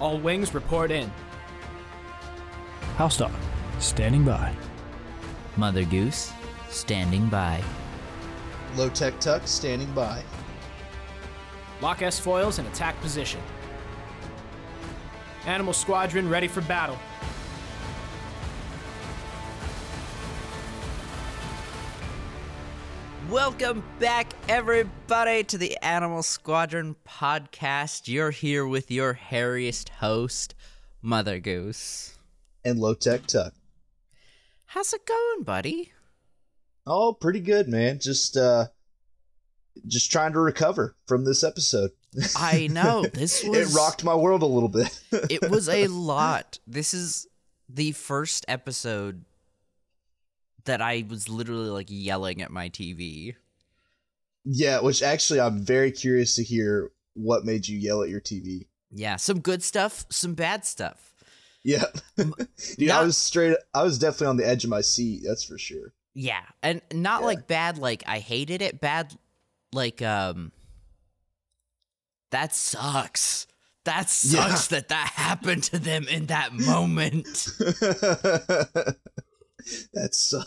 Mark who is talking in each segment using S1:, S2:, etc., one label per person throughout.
S1: All wings report in.
S2: House Dog, standing by.
S3: Mother Goose, standing by.
S4: Low Tech Tuck standing by.
S1: Lock S foils in attack position. Animal Squadron ready for battle.
S3: Welcome back, everybody, to the Animal Squadron podcast. You're here with your hairiest host, Mother Goose.
S4: And Low Tech Tuck.
S3: How's it going, buddy?
S4: Oh, pretty good, man. Just uh just trying to recover from this episode.
S3: I know. This was
S4: it rocked my world a little bit.
S3: it was a lot. This is the first episode that I was literally like yelling at my TV.
S4: yeah, which actually I'm very curious to hear what made you yell at your TV.
S3: Yeah, some good stuff, some bad stuff.
S4: Yeah. Dude, I was straight I was definitely on the edge of my seat, that's for sure.
S3: Yeah, and not
S4: Yeah.
S3: like bad like I hated it, bad like um that sucks. That sucks that that happened to them in that moment.
S4: That's uh,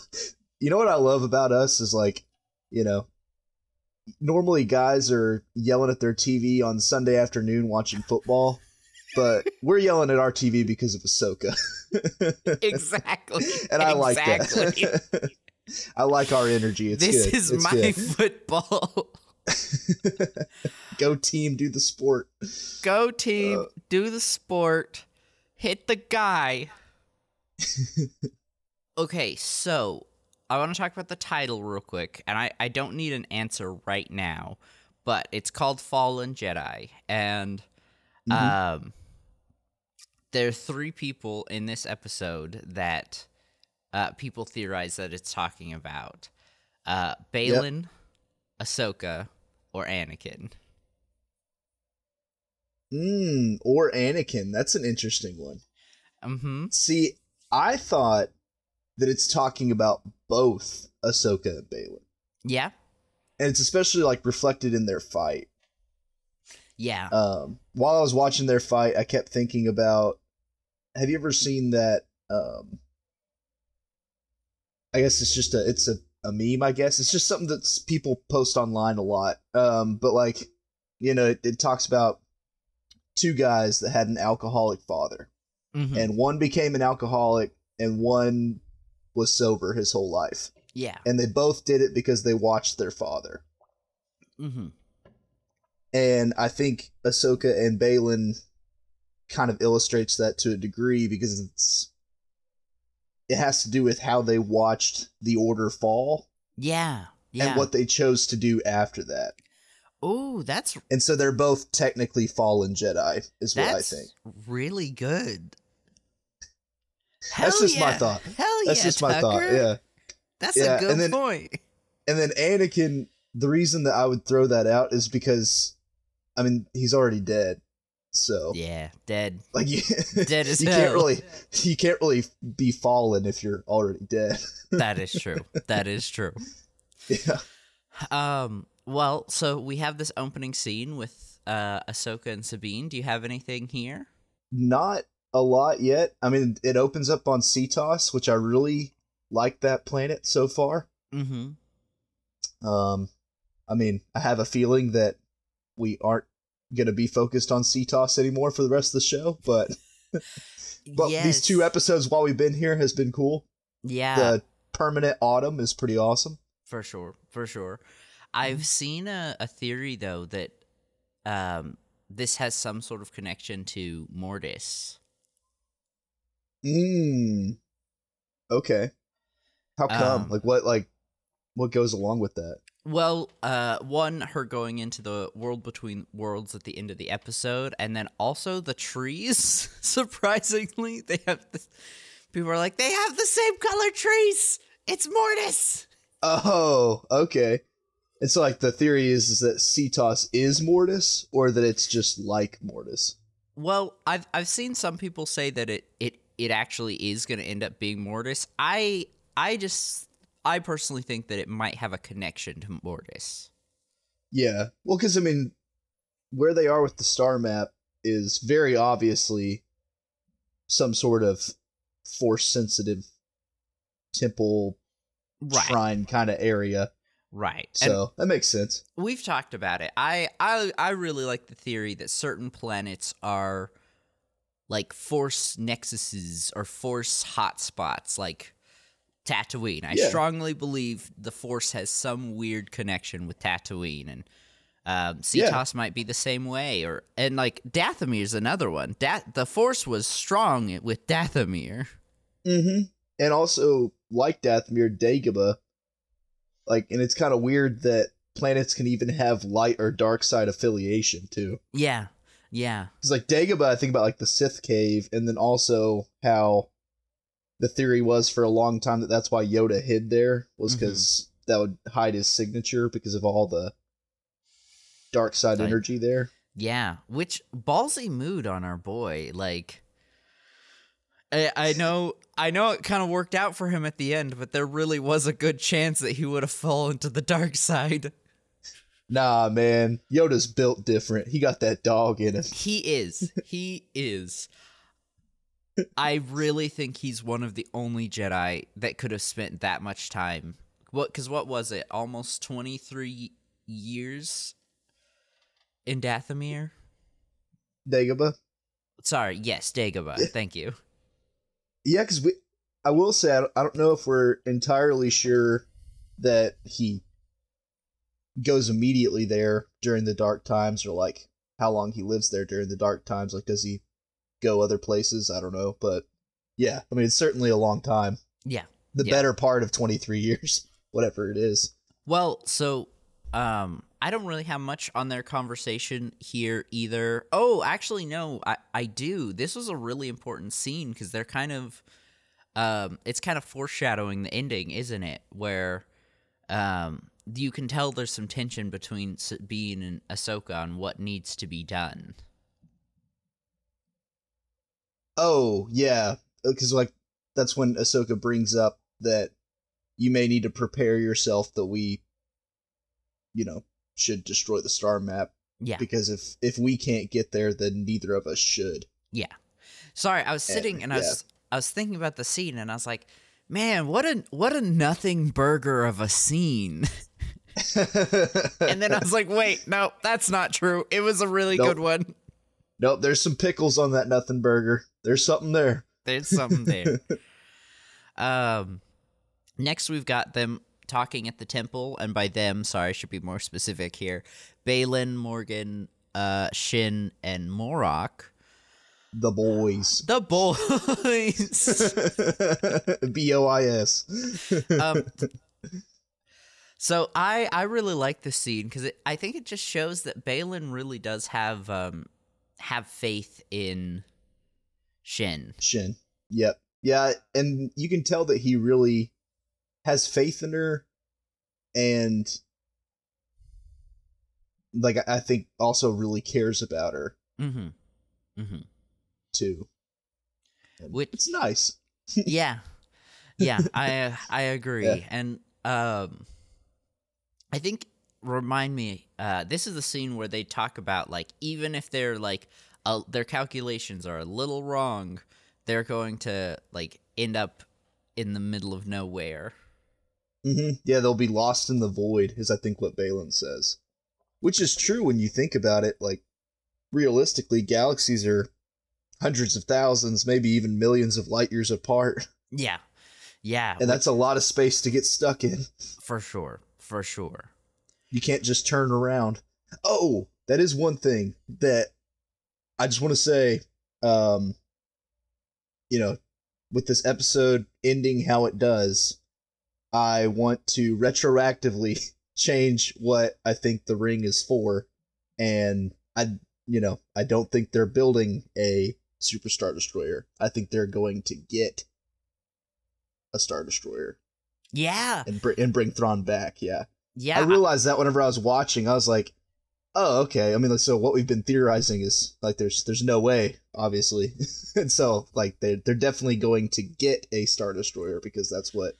S4: you know what I love about us is like, you know, normally guys are yelling at their TV on Sunday afternoon watching football, but we're yelling at our TV because of Ahsoka.
S3: exactly.
S4: and I like
S3: exactly.
S4: that. I like our energy. It's
S3: this
S4: good.
S3: is
S4: It's
S3: my
S4: good.
S3: football.
S4: Go team, do the sport.
S3: Go team,
S4: Uh,
S3: do the sport, hit the guy. Okay, so I want to talk about the title real quick, and I, I don't need an answer right now, but it's called Fallen Jedi, and
S4: Mhm.
S3: um, there are three people in this episode that uh, people theorize that it's talking about: uh, Baylan, Ahsoka, or Anakin.
S4: Mm, or Anakin. That's an interesting one.
S3: Mm-hmm.
S4: See, I thought that it's talking about both Ahsoka and Baylan.
S3: Yeah.
S4: and it's especially like reflected in their fight.
S3: Yeah.
S4: Um, while I was watching their fight, I kept thinking about. Have you ever seen that? Um, I guess it's just a it's a, a meme. I guess it's just something that people post online a lot. Um, but like, you know, it, it talks about two guys that had an alcoholic father,
S3: Mhm.
S4: and one became an alcoholic, and one was sober his whole life,
S3: Yeah.
S4: and they both did it because they watched their father.
S3: Mm-hmm.
S4: and I think Ahsoka and Baylan kind of illustrates that to a degree because it's it has to do with how they watched the order fall
S3: Yeah. Yeah.
S4: and what they chose to do after that.
S3: Oh, that's
S4: And so they're both technically fallen Jedi, is what I think.
S3: really good.
S4: That's just my thought.
S3: Hell
S4: That's
S3: yeah,
S4: just my thought. Yeah.
S3: That's
S4: Yeah,
S3: a good
S4: and then-
S3: point.
S4: And then Anakin, the reason that I would throw that out is because I mean, he's already dead. So
S3: Yeah, dead.
S4: like you,
S3: Dead as
S4: you
S3: hell.
S4: can't really you can't really be fallen if you're already dead.
S3: That is true. that is true.
S4: yeah.
S3: Um. Well, so we have this opening scene with uh Ahsoka and Sabine. Do you have anything here?
S4: Not a lot yet. I mean, it opens up on Seatos, which I really like that planet so far.
S3: Mm-hmm.
S4: Um, I mean, I have a feeling that we aren't going to be focused on Seatos anymore for the rest of the show, but but these two episodes while we've been here has been cool.
S3: Yeah.
S4: The permanent autumn is pretty awesome.
S3: For sure, for sure. I've
S4: Mm-hmm.
S3: seen a, a theory though that um this has some sort of connection to Mortis.
S4: Mm. Okay. How come?
S3: Um,
S4: like what? Like what goes along with that?
S3: Well, uh one her going into the world between worlds at the end of the episode and then also the trees surprisingly they have this people are like they have the same color trees. It's Mortis.
S4: Oh, okay. And so, like, the theory is, is that Seatos is Mortis, or that it's just like Mortis.
S3: Well, I've I've seen some people say that it it it actually is going to end up being Mortis. I I just I personally think that it might have a connection to Mortis.
S4: Yeah. Well, because I mean, where they are with the star map, is very obviously some sort of force sensitive temple
S3: Right.
S4: shrine kind of area.
S3: Right. And
S4: So that makes sense.
S3: we've talked about it. I I I really like the theory that certain planets are like force nexuses or force hotspots, like Tatooine. I
S4: Yeah.
S3: strongly believe the force has some weird connection with Tatooine, and um,
S4: Yeah.
S3: Might be the same way. Or and like Dathomir is another one. The force was strong with Dathomir.
S4: Mm-hmm. And also, like Dathomir, Dagobah, like, and it's kind of weird that planets can even have light or dark side affiliation too.
S3: Yeah, yeah,
S4: Because like Dagobah, I think about like the Sith cave, and then also how the theory was for a long time that that's why Yoda hid there was
S3: mm-hmm.
S4: because that would hide his signature because of all the dark side
S3: Like-
S4: energy there.
S3: Yeah, which ballsy mood on our boy. Like, I, I know, I know it kind of worked out for him at the end, but there really was a good chance that he would have fallen to the dark side.
S4: Nah, man, Yoda's built different. He got that dog in him.
S3: He is. He is. I really think he's one of the only Jedi that could have spent that much time. What? Because what was it? Almost twenty three years in Dathomir.
S4: Dagobah.
S3: Sorry, yes, Dagobah. Thank you.
S4: Yeah, because we, I will say, I don't, I don't know if we're entirely sure that he goes immediately there during the dark times, or like how long he lives there during the dark times. Like, does he go other places? I don't know, but yeah, I mean, it's certainly a long time.
S3: Yeah.
S4: The
S3: Yeah.
S4: better part of twenty three years, whatever it is.
S3: Well, so um I don't really have much on their conversation here either. Oh, actually no, I I do. This was a really important scene cuz they're kind of um it's kind of foreshadowing the ending, isn't it? Where um you can tell there's some tension between Sabine and Ahsoka on what needs to be done.
S4: Oh yeah, because like that's when Ahsoka brings up that you may need to prepare yourself that we, you know, should destroy the star map
S3: Yeah.
S4: because if if we can't get there, then neither of us should.
S3: Yeah. Sorry, I was
S4: And,
S3: sitting and I
S4: yeah.
S3: was I was thinking about the scene and I was like, "Man, what a what a nothing burger of a scene." and then I was like, "Wait, no, that's not true. It was a really
S4: Nope.
S3: good one.
S4: nope, there's some pickles on that nothing burger. There's something there.
S3: There's something there." um next we've got them talking at the temple and by them, sorry, I should be more specific here. Baylan, Morgan, uh Shin and Marrok.
S4: The boys.
S3: The boys.
S4: B O I S.
S3: um, so I I really like this scene because I think it just shows that Baylan really does have um have faith in Shin.
S4: Shin. Yep. Yeah, and you can tell that he really has faith in her and like I- think also really cares about her
S3: Mm-hmm. Mm-hmm.
S4: too. And
S3: Which-
S4: it's nice.
S3: Yeah, yeah. I I agree,
S4: Yeah.
S3: and um, I think remind me. Uh, this is the scene where they talk about like even if they're like uh, their calculations are a little wrong, they're going to like end up in the middle of nowhere.
S4: mm-hmm. Yeah, they'll be lost in the void, is I think what Baylan says. Which is true when you think about it. Like, realistically, galaxies are hundreds of thousands, maybe even millions of light years apart.
S3: Yeah. Yeah.
S4: And that's a lot of space to get stuck in.
S3: for sure. For sure.
S4: You can't just turn around. Oh, that is one thing that I just want to say. Um, you know, with this episode ending how it does, I want to retroactively change what I think the ring is for, and I, you know, I don't think they're building a superstar destroyer. I think they're going to get a star destroyer
S3: Yeah.
S4: and br- and bring Thrawn back. Yeah.
S3: Yeah.
S4: I realized that whenever I was watching, I was like, "Oh, okay." I mean, like, so what we've been theorizing is like, there's there's no way, obviously, and so like they they're definitely going to get a star destroyer because that's what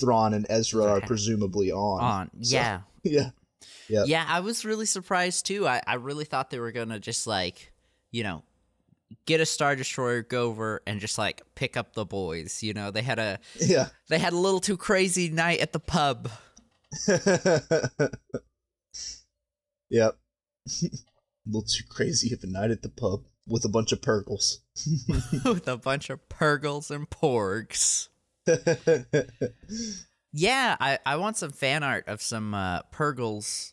S4: Thrawn and Ezra are presumably on.
S3: on.
S4: So,
S3: Yeah.
S4: yeah, Yep.
S3: Yeah, I was really surprised too. I, I really thought they were gonna just like you know, get a star destroyer, go over and just like pick up the boys. You know, they had a
S4: Yeah.
S3: they had a little too crazy night at the pub.
S4: yep. a little too crazy of a night at the pub with a bunch of Purrgils.
S3: with a bunch of purrgils and porgs. Yeah, I, I want some fan art of some uh, purrgils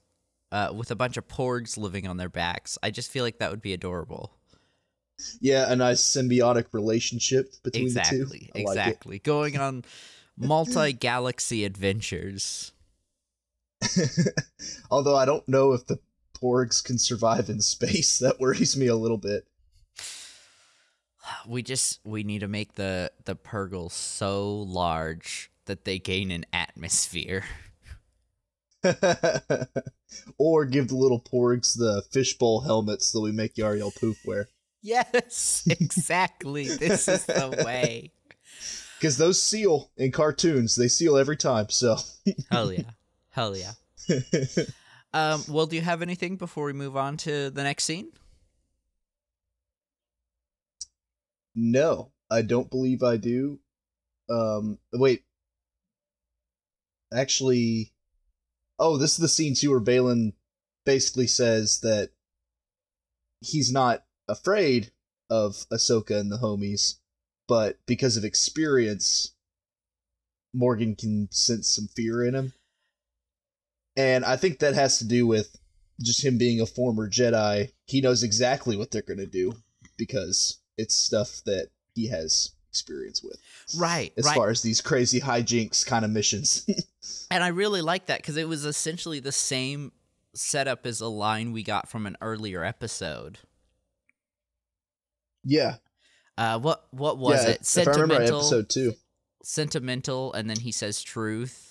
S3: uh, with a bunch of porgs living on their backs. I just feel like that would be adorable.
S4: Yeah, a nice symbiotic relationship between
S3: exactly,
S4: the two. I like
S3: exactly. Going on multi galaxy adventures.
S4: Although I don't know if the porgs can survive in space. That worries me a little bit.
S3: We just we need to make the the purrgils so large that they gain an atmosphere.
S4: or give the little porgs the fishbowl helmets that we make Yarael Poof wear.
S3: Yes, exactly. this is the way.
S4: Because those seal in cartoons, they seal every time. So,
S3: Hell yeah. Hell yeah. Um, well, do you have anything before we move on to the next scene?
S4: no, I don't believe I do. Um, wait. Actually, oh, this is the scene too where Baylan basically says that he's not afraid of Ahsoka and the homies, but because of experience, Morgan can sense some fear in him. And I think that has to do with just him being a former Jedi. He knows exactly what they're going to do because it's stuff that he has experience with.
S3: Right,
S4: As
S3: right.
S4: far as these crazy hijinks kind of missions.
S3: and I really like that because it was essentially the same setup as a line we got from an earlier episode.
S4: Yeah.
S3: Uh, what what was
S4: yeah,
S3: it?
S4: If I remember right, episode two.
S3: sentimental, and then he says truth.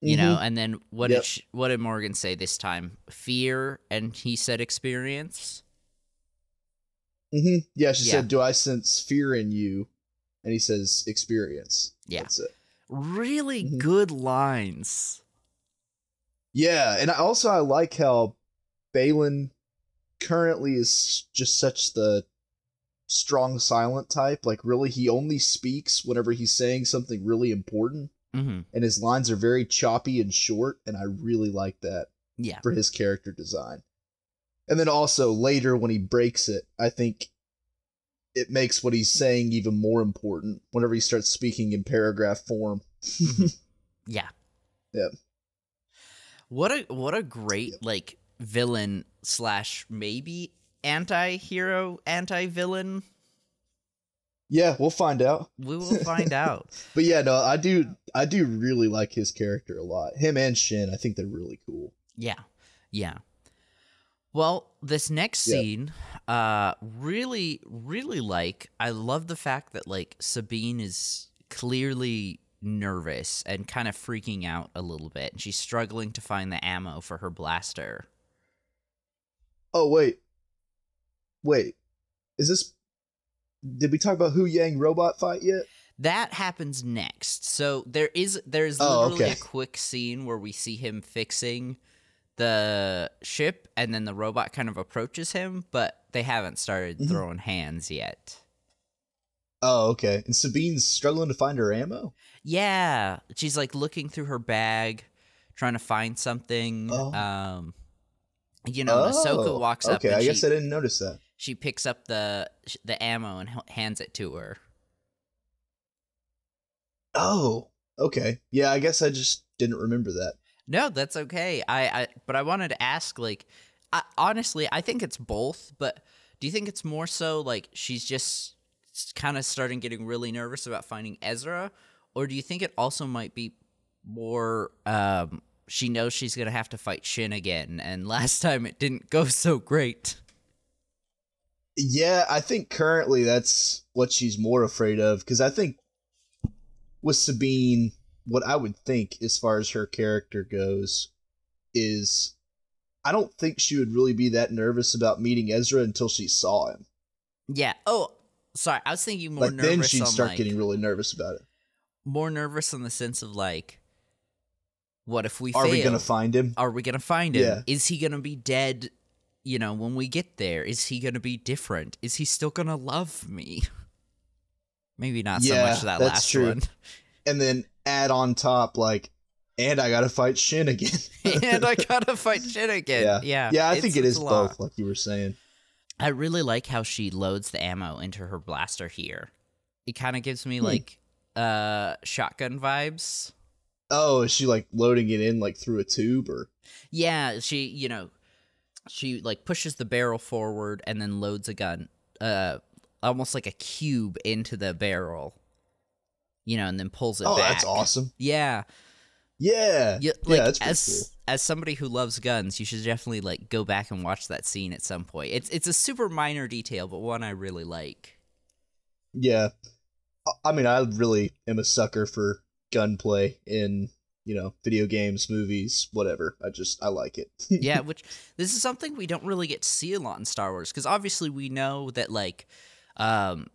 S3: You know, and then what
S4: Yep.
S3: did sh what did Morgan say this time? Fear, and he said experience.
S4: Mm-hmm. Yeah, she
S3: Yeah.
S4: said, "Do I sense fear in you?" And he says, "Experience."
S3: Yeah.
S4: That's it.
S3: Really
S4: Mhm.
S3: good lines.
S4: Yeah, and I also I like how Baylan currently is just such the strong silent type. Like really he only speaks whenever he's saying something really important
S3: hmm
S4: and his lines are very choppy and short and I really like that
S3: Yeah.
S4: for his character design. And then also later when he breaks it, I think it makes what he's saying even more important whenever he starts speaking in paragraph form.
S3: Yeah.
S4: Yeah.
S3: What a what a great like villain slash maybe anti-hero anti-villain.
S4: yeah, we'll find out.
S3: We will find out.
S4: But yeah, no, I do I do really like his character a lot. Him and Shin, I think they're really cool.
S3: Yeah. Yeah. Well, this next
S4: Yeah.
S3: scene, uh really really like I love the fact that like Sabine is clearly nervous and kind of freaking out a little bit and she's struggling to find the ammo for her blaster.
S4: Oh wait. Wait. Is this did we talk about Huyang robot fight yet?
S3: That happens next. So there is there's
S4: Oh,
S3: literally
S4: okay.
S3: a quick scene where we see him fixing the ship and then the robot kind of approaches him, but they haven't started
S4: Mhm.
S3: throwing hands yet.
S4: Oh, okay. And Sabine's struggling to find her ammo?
S3: Yeah, she's like looking through her bag trying to find something.
S4: Oh.
S3: Um you know, and Ahsoka
S4: Oh,
S3: walks up
S4: Okay, I guess
S3: she,
S4: I didn't notice that.
S3: She picks up the the ammo and hands it to her.
S4: Oh, okay. Yeah, I guess I just didn't remember that.
S3: No, that's okay. I, I but I wanted to ask like I, honestly, I think it's both, but do you think it's more so like she's just kind of starting getting really nervous about finding Ezra or do you think it also might be more um she knows she's going to have to fight Shin again and last time it didn't go so great.
S4: Yeah, I think currently that's what she's more afraid of because I think with Sabine, what I would think as far as her character goes is I don't think she would really be that nervous about meeting Ezra until she saw him.
S3: Yeah. Oh, sorry. I was thinking more
S4: Like
S3: nervous
S4: then she'd start
S3: like,
S4: getting really nervous about it.
S3: more nervous in the sense of like what if we
S4: Are
S3: fail?
S4: we gonna find him?
S3: are we gonna find him?
S4: Yeah.
S3: Is he gonna be dead you know, when we get there, is he going to be different? Is he still going to love me? Maybe not so much that
S4: that's
S3: last
S4: true.
S3: one.
S4: And then add on top like, and I gotta fight Shin again.
S3: and I gotta fight Shin again.
S4: yeah,
S3: Yeah,
S4: yeah. I think
S3: it's
S4: is both, like you were saying.
S3: I really like how she loads the ammo into her blaster here. It kind of gives me
S4: Hmm.
S3: like uh shotgun vibes.
S4: Oh, is she like loading it in like through a tube or?
S3: Yeah, she, you know, she like pushes the barrel forward and then loads a gun, uh, almost like a cube into the barrel. You know, and then pulls it
S4: Oh,
S3: back.
S4: that's awesome.
S3: Yeah,
S4: Yeah,
S3: yeah. Like
S4: yeah, that's
S3: as
S4: cool.
S3: as somebody who loves guns, you should definitely like go back and watch that scene at some point. It's it's a super minor detail, but one I really like.
S4: Yeah, I- I mean, I really am a sucker for gunplay in you know video games, movies, whatever. I just I like it.
S3: yeah, which this is something we don't really get to see a lot in Star Wars because obviously we know that like um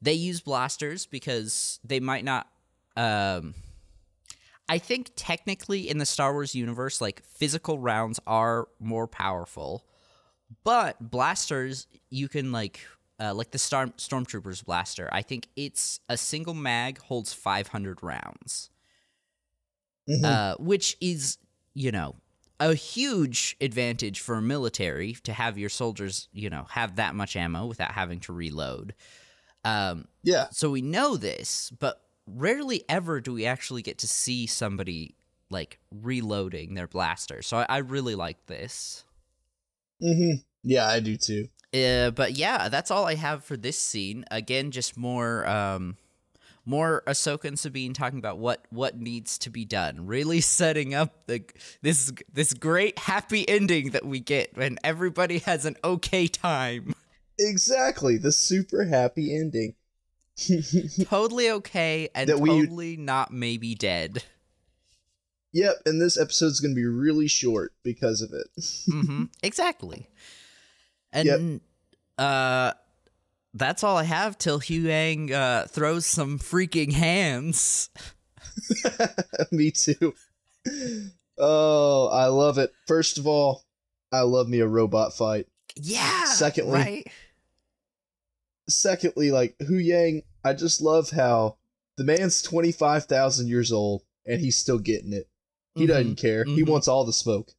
S3: they use blasters because they might not um I think technically in the Star Wars universe like physical rounds are more powerful but blasters you can like uh, like the Star- stormtroopers blaster i think it's a single mag holds 500 rounds
S4: Mhm.
S3: uh, which is you know a huge advantage for a military to have your soldiers you know have that much ammo without having to reload um,
S4: yeah,
S3: so we know this but rarely ever do we actually get to see somebody like reloading their blaster so i, I really like this
S4: hmm yeah, I do too.
S3: uh, but yeah, that's all I have for this scene. Again, just more um more Ahsoka and Sabine talking about what what needs to be done. Really setting up the this this great happy ending that we get when everybody has an okay time.
S4: Exactly, the super happy ending.
S3: totally okay and
S4: That we-
S3: totally not maybe dead.
S4: Yep, and this episode's gonna be really short because of it.
S3: hmm exactly. And uh that's all I have till Huyang uh throws some freaking hands.
S4: me too. Oh, I love it. First of all, I love me a robot fight.
S3: Yeah.
S4: Secondly-
S3: right?
S4: Secondly, like Huyang, I just love how the man's 25,000 years old and he's still getting it. He
S3: Mhm.
S4: doesn't care. He
S3: mhm.
S4: wants all the smoke.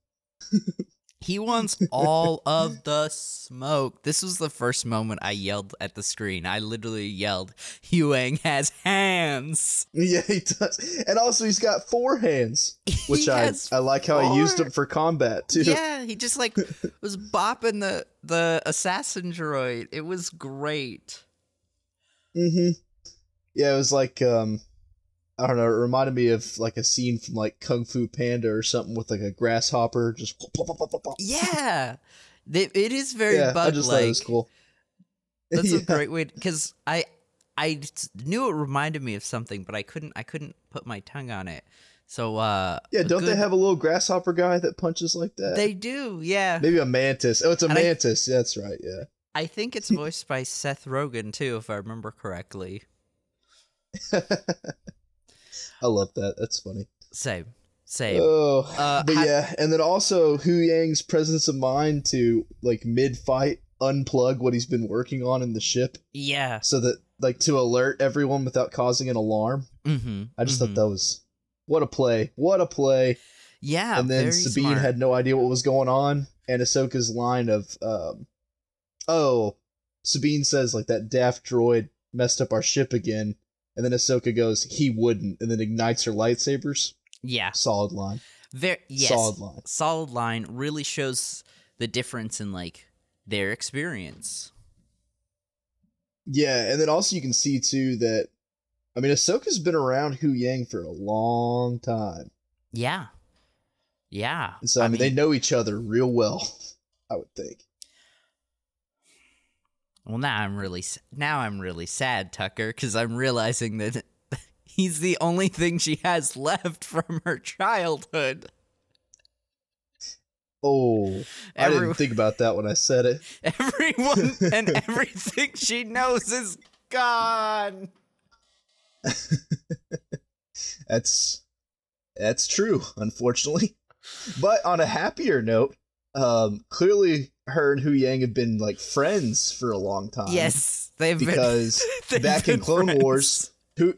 S3: He wants all of the smoke. This was the first moment I yelled at the screen. I literally yelled, Huyang has hands.
S4: Yeah, he does. And also he's got four hands, which I I like how he used them for combat too.
S3: Yeah, he just like was bopping the the assassin droid. It was great.
S4: Mm-hmm. Yeah, it was like um I don't know, it reminded me of like a scene from like Kung Fu Panda or something with like a grasshopper just
S3: Yeah. It, it is very
S4: yeah, I
S3: bug
S4: just thought it
S3: like.
S4: was cool.
S3: That's
S4: Yeah.
S3: a great way because I I knew it reminded me of something, but I couldn't I couldn't put my tongue on it. So uh
S4: Yeah, don't they have a little grasshopper guy that punches like that?
S3: They do, yeah.
S4: Maybe a mantis. Oh, it's a
S3: And I-
S4: mantis. That's right. Yeah.
S3: I think it's voiced by Seth Rogen too, if I remember correctly.
S4: I love that. That's funny.
S3: Same, same.
S4: Oh,
S3: Uh,
S4: but
S3: ha-
S4: yeah, and then also Huyang's presence of mind to like mid-fight unplug what he's been working on in the ship,
S3: yeah.
S4: so that like to alert everyone without causing an alarm.
S3: Mm-hmm.
S4: I just thought that was what a play, what a play.
S3: Yeah,
S4: and then Sabine
S3: smart.
S4: had no idea what was going on, and Ahsoka's line of, um, "Oh," Sabine says like that daft droid messed up our ship again, and then Ahsoka goes, "He wouldn't," and then ignites her lightsabers.
S3: yeah,
S4: Solid line.
S3: very yes,
S4: Solid line.
S3: solid line really shows the difference in like their experience.
S4: Yeah, and then also you can see too that, I mean, Ahsoka's been around Huyang for a long time,
S3: Yeah, yeah.
S4: and so I, mean, they know each other real well. I would think.
S3: Well, now I'm really now I'm really sad, Tucker, because I'm realizing that he's the only thing she has left from her childhood.
S4: Oh, I
S3: Every-
S4: didn't think about that when I said it.
S3: Everyone and everything she knows is gone.
S4: That's that's true, unfortunately. But on a happier note, um, clearly her and Huyang have been like friends for a long time.
S3: yes, they've been
S4: because
S3: been,
S4: back
S3: they've
S4: in
S3: been
S4: Clone
S3: friends.
S4: Wars, who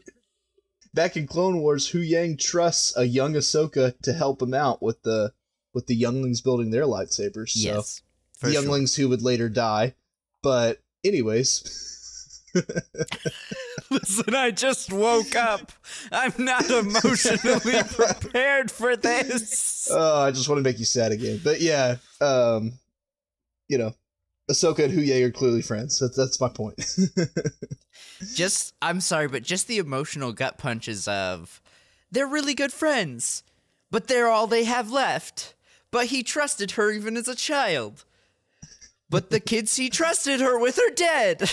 S4: back in Clone Wars, Huyang trusts a young Ahsoka to help him out with the with the younglings building their lightsabers. So
S3: Yes,
S4: the
S3: sure.
S4: younglings who would later die. But anyways,
S3: Listen, I just woke up. I'm not emotionally prepared for this.
S4: Oh, I just want to make you sad again. But yeah, um, you know, Ahsoka and Huyang are clearly friends. That's that's my point.
S3: just, I'm sorry, but just the emotional gut punches of they're really good friends, but they're all they have left. But he trusted her even as a child. But the kids he trusted her with are dead.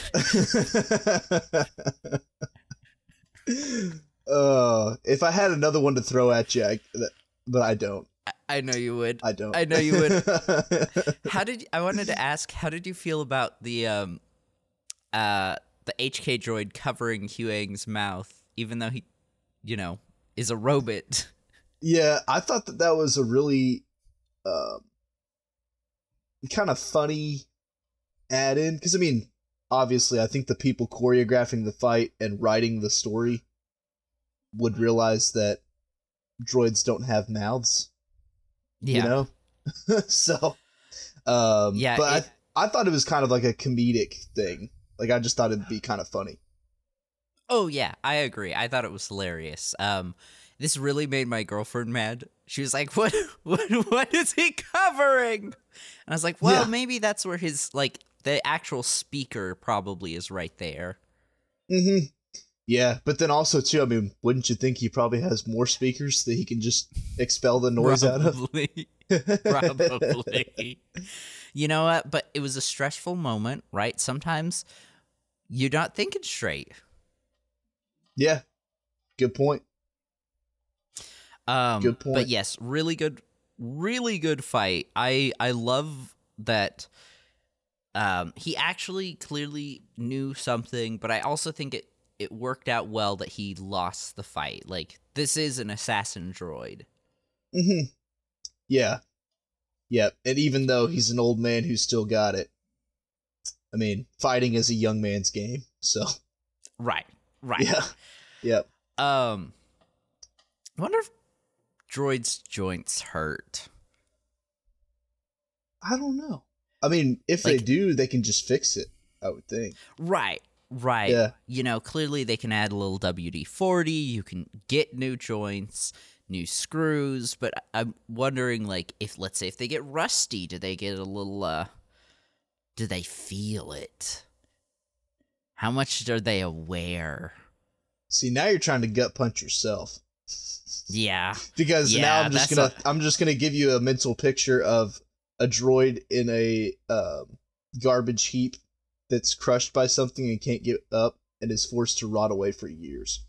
S4: uh, if I had another one to throw at you, I, that, but I don't.
S3: I know you would.
S4: I don't.
S3: I know you would. How did I wanted to ask? How did you feel about the um, uh, the HK droid covering Huyang's mouth, even though he, you know, is a robot?
S4: yeah, I thought that that was a really, um, kind of funny add-in because I mean, obviously, I think the people choreographing the fight and writing the story would realize that droids don't have mouths.
S3: Yeah.
S4: You know, so, um,
S3: Yeah,
S4: but
S3: it-
S4: I, I thought it was kind of like a comedic thing. Like I just thought it'd be kind of funny.
S3: Oh yeah, I agree. I thought it was hilarious. Um, this really made my girlfriend mad. She was like, "What? What? What is he covering?" And I was like, "Well,
S4: Yeah.
S3: maybe that's where his like the actual speaker probably is right there."
S4: Mm-hmm. Yeah, but then also too, I mean, wouldn't you think he probably has more speakers that he can just expel the noise out of?
S3: Probably. Probably. You know what? But it was a stressful moment, right? Sometimes you're not thinking straight.
S4: yeah, good point.
S3: Um,
S4: Good point.
S3: But yes, really good, really good fight. I I love that. Um, he actually clearly knew something, but I also think it it worked out well that he lost the fight. Like this is an assassin droid.
S4: Mm-hmm. Yeah, yeah, and even though he's an old man who still got it, I mean, fighting is a young man's game. So
S3: Right. Right.
S4: yeah, yep.
S3: Um, I wonder if droid's joints hurt.
S4: I don't know. I mean, if they do, they can just fix it. I would think.
S3: Right. Right.
S4: Yeah.
S3: You know, clearly they can add a little WD 40. You can get new joints, new screws. But I'm wondering, like, if, let's say, if they get rusty, do they get a little, uh, do they feel it? How much are they aware?
S4: See, now you're trying to gut punch yourself.
S3: Yeah.
S4: because now I'm just gonna i I'm just gonna give you a mental picture of a droid in a um, garbage heap that's crushed by something and can't get up and is forced to rot away for years.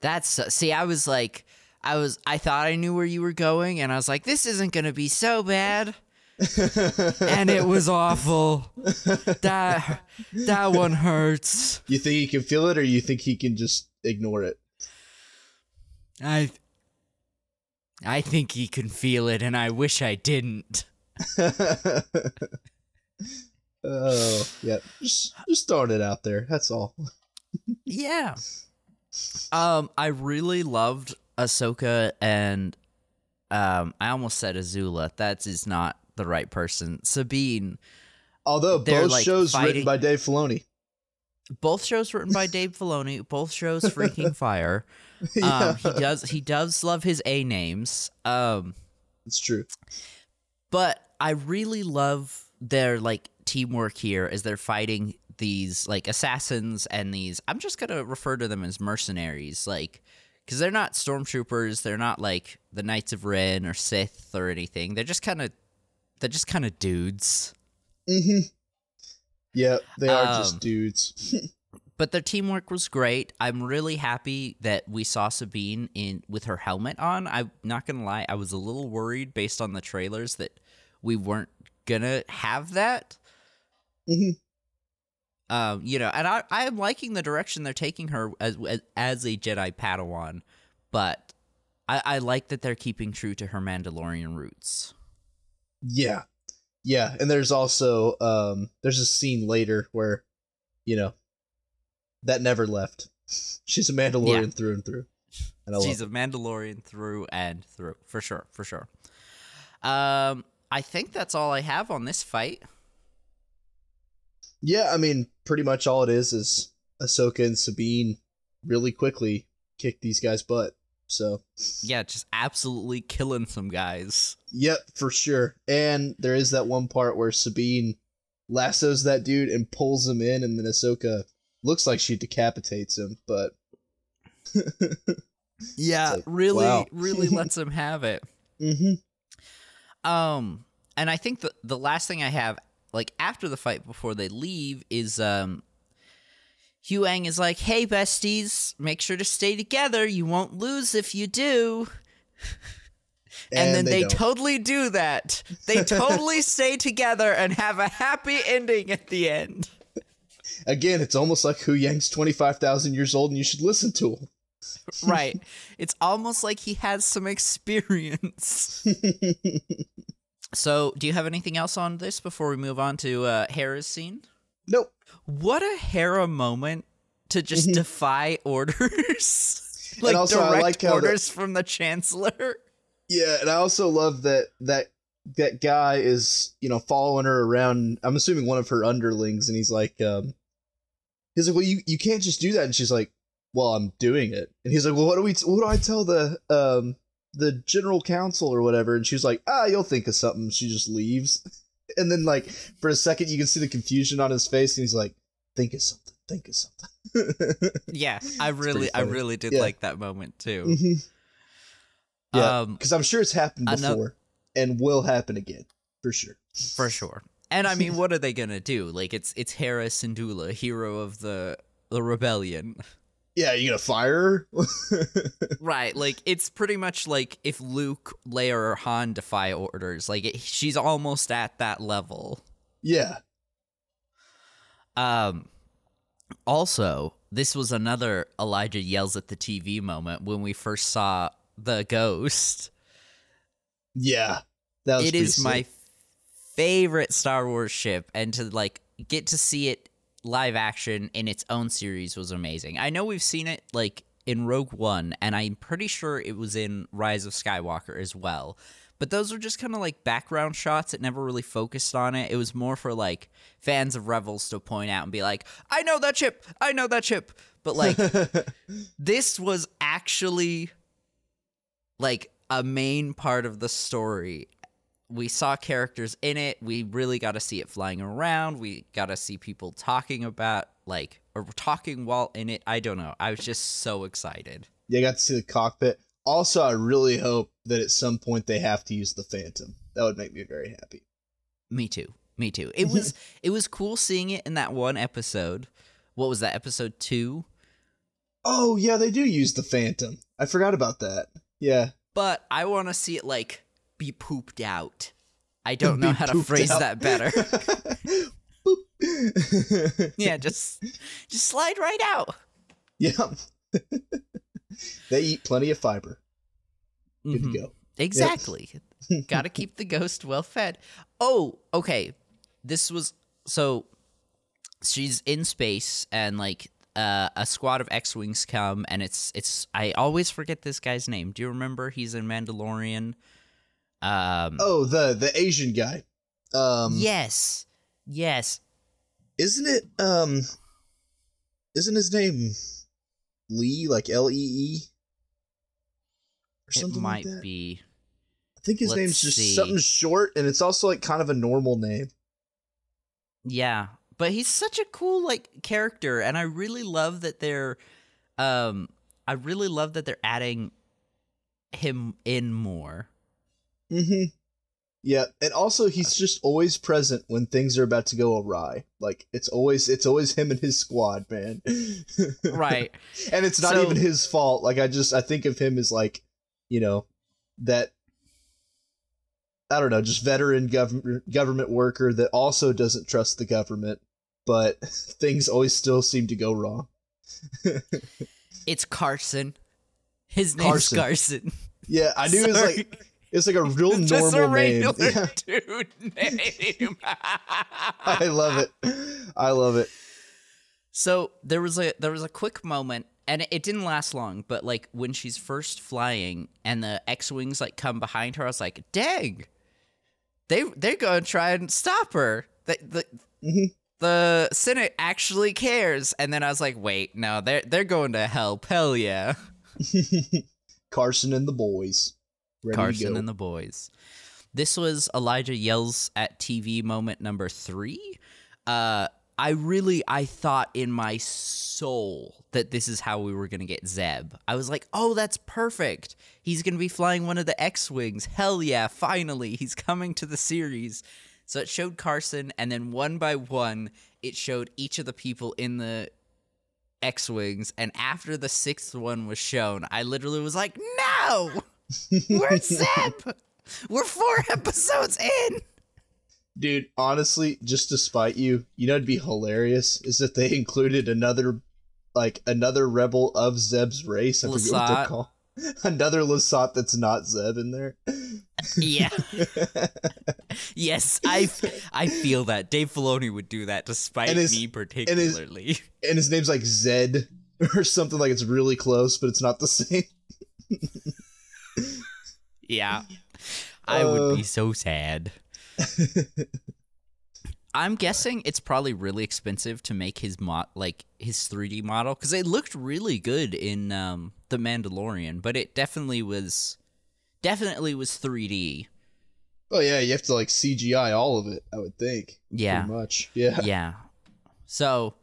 S3: That's, see, I was like, I was, I thought I knew where you were going, and I was like, this isn't going to be so bad. and it was awful. That that one hurts.
S4: You think he can feel it, or you think he can just ignore it?
S3: I I think he can feel it and I wish I didn't.
S4: oh yeah, just just throwing it out there. That's all.
S3: Yeah. Um I really loved Ahsoka and um I almost said Azula. That is not the right person. Sabine.
S4: Although both
S3: like,
S4: shows written by Dave Filoni.
S3: Both shows written by Dave Filoni, both shows freaking fire.
S4: yeah,
S3: Um he does he does love his A names. Um
S4: it's true.
S3: but I really love their like teamwork here as they're fighting these like assassins and these I'm just going to refer to them as mercenaries like cuz they're not stormtroopers, they're not like the Knights of Ren or Sith or anything. They're just kind of they're just kind of dudes.
S4: Mm-hmm. Yeah, they are
S3: Um,
S4: just dudes.
S3: But their teamwork was great. I'm really happy that we saw Sabine in with her helmet on. I'm not gonna lie, I was a little worried based on the trailers that we weren't gonna have that.
S4: Mhm.
S3: Um, you know, and I I am liking the direction they're taking her as as, as a Jedi Padawan, but I, I like that they're keeping true to her Mandalorian roots.
S4: Yeah. Yeah, and there's also um there's a scene later where you know that never left. She's a Mandalorian
S3: Yeah.
S4: through and through. And
S3: She's a Mandalorian through and through, for sure, for sure. Um, I think that's all I have on this fight.
S4: Yeah, I mean, pretty much all it is is Ahsoka and Sabine really quickly kick these guys' butt. So,
S3: Yeah, just absolutely killing some guys.
S4: yep, for sure. And there is that one part where Sabine lassos that dude and pulls him in, and then Ahsoka looks like she decapitates him, but
S3: Yeah,
S4: like,
S3: really,
S4: wow.
S3: really lets him have it.
S4: hmm
S3: Um, and I think the the last thing I have, like after the fight before they leave, is um, Huyang is like, "Hey, besties, make sure to stay together. You won't lose if you do." And, then they,
S4: don't.
S3: totally do that. They totally stay together and have a happy ending at the end.
S4: Again, it's almost like Huyang's 25,000 years old and you should listen to him.
S3: Right. It's almost like he has some experience. So, do you have anything else on this before we move on to uh, Hera's scene?
S4: nope.
S3: What a Hera moment to just defy orders. like
S4: Mm-hmm. also,
S3: direct
S4: like how the-
S3: orders from the Chancellor.
S4: Yeah, and I also love that that that guy is, you know, following her around. I'm assuming one of her underlings, and he's like, um, he's like, well, you you can't just do that, and she's like, well, I'm doing it, and he's like, well, what do we, what do I tell the um the general council or whatever, and she's like, ah, you'll think of something. She just leaves, and then like for a second, you can see the confusion on his face, and he's like, think of something, think of something.
S3: Yeah, I really, I really did
S4: Yeah.
S3: like that moment too.
S4: Mhm. Yeah,
S3: Um,
S4: because I'm sure it's happened before and will happen again for sure.
S3: for sure. And I mean, what are they gonna do? Like, it's it's Hera Syndulla, hero of the the rebellion.
S4: Yeah, you gonna fire?
S3: Right, like it's pretty much like if Luke, Leia, or Han defy orders. Like it, she's almost at that level.
S4: yeah.
S3: Um, also, this was another Elijah yells at the TV moment when we first saw the ghost.
S4: Yeah. That was
S3: It is
S4: pretty
S3: my favorite Star Wars ship, and to like get to see it live action in its own series was amazing. I know we've seen it like in Rogue One, and I'm pretty sure it was in Rise of Skywalker as well. But those were just kind of like background shots. It never really focused on it. It was more for like fans of Rebels to point out and be like, I know that ship. I know that ship. But like, this was actually like a main part of the story. We saw characters in it. We really got to see it flying around. We got to see people talking about like or talking while in it. I don't know. I was just so excited.
S4: yeah, I got to see the cockpit. Also, I really hope that at some point they have to use the Phantom. That would make me very happy.
S3: Me too. Me too. It was it was cool seeing it in that one episode. What was that episode 2?
S4: Oh yeah, they do use the Phantom. I forgot about that. Yeah.
S3: But I want to see it like be pooped out. I don't know how to phrase
S4: out.
S3: that better. Yeah, just just slide right out.
S4: yeah. they eat plenty of fiber. Good
S3: Mhm.
S4: to go.
S3: Exactly. Got to keep the ghost well fed. Oh, okay. This was so she's in space and like uh, a squad of X-wings come and it's it's I always forget this guy's name. Do you remember he's in Mandalorian? Um
S4: Oh, the the Asian guy. Um
S3: yes. Yes.
S4: isn't it um isn't his name Lee like L E E or
S3: It
S4: something
S3: might
S4: like that?
S3: be.
S4: I think his
S3: let's
S4: name's just
S3: see.
S4: something short and it's also like kind of a normal name.
S3: Yeah, but he's such a cool like character and I really love that they're um I really love that they're adding him in more.
S4: Mhm. Yeah, and also he's just always present when things are about to go awry. Like it's always it's always him and his squad, man.
S3: Right.
S4: and it's not
S3: So-
S4: even his fault. Like I just I think of him as like, you know, that I don't know, just veteran government government worker that also doesn't trust the government, but things always still seem to go wrong.
S3: It's Carson. His name's
S4: Carson.
S3: Carson.
S4: Yeah, I knew it was like It's like a real
S3: It's just a
S4: normal name. Yeah,
S3: dude name.
S4: I love it. I love it.
S3: So there was a there was a quick moment, and it, it didn't last long. But like when she's first flying, and the X wings like come behind her, I was like, "Dang, they they're gonna try and stop her." The the,
S4: Mhm.
S3: the Senate actually cares, and then I was like, "Wait, no, they're they're going to help. Hell yeah,
S4: Carson and the boys. Ready
S3: Carson and the boys." This was Elijah yells at TV moment number three. Uh, I really, I thought in my soul that this is how we were gonna get Zeb. I was like, oh, that's perfect. He's gonna be flying one of the X-wings. Hell yeah! Finally, he's coming to the series. So it showed Carson, and then one by one, it showed each of the people in the X-wings. And after the sixth one was shown, I literally was like, no, where's Zeb? We're four episodes in.
S4: Dude, honestly, just to spite you, you know, it'd be hilarious is if they included another, like another rebel of Zeb's race. I forget what they're called. Another Lasat that's not Zeb in there.
S3: Yeah. yes, I, I feel that Dave Filoni would do that to spite
S4: And his-
S3: me
S4: his-
S3: particularly.
S4: and his name's like Zed or something like it's really close, but it's not the same.
S3: Yeah, I would be
S4: Uh.
S3: so sad. I'm guessing it's probably really expensive to make his mod like his 3D model because it looked really good in um, the Mandalorian, but it definitely was definitely was 3D.
S4: Oh yeah, you have to like CGI all of it. I would think.
S3: Yeah,
S4: Pretty much. Yeah.
S3: yeah. So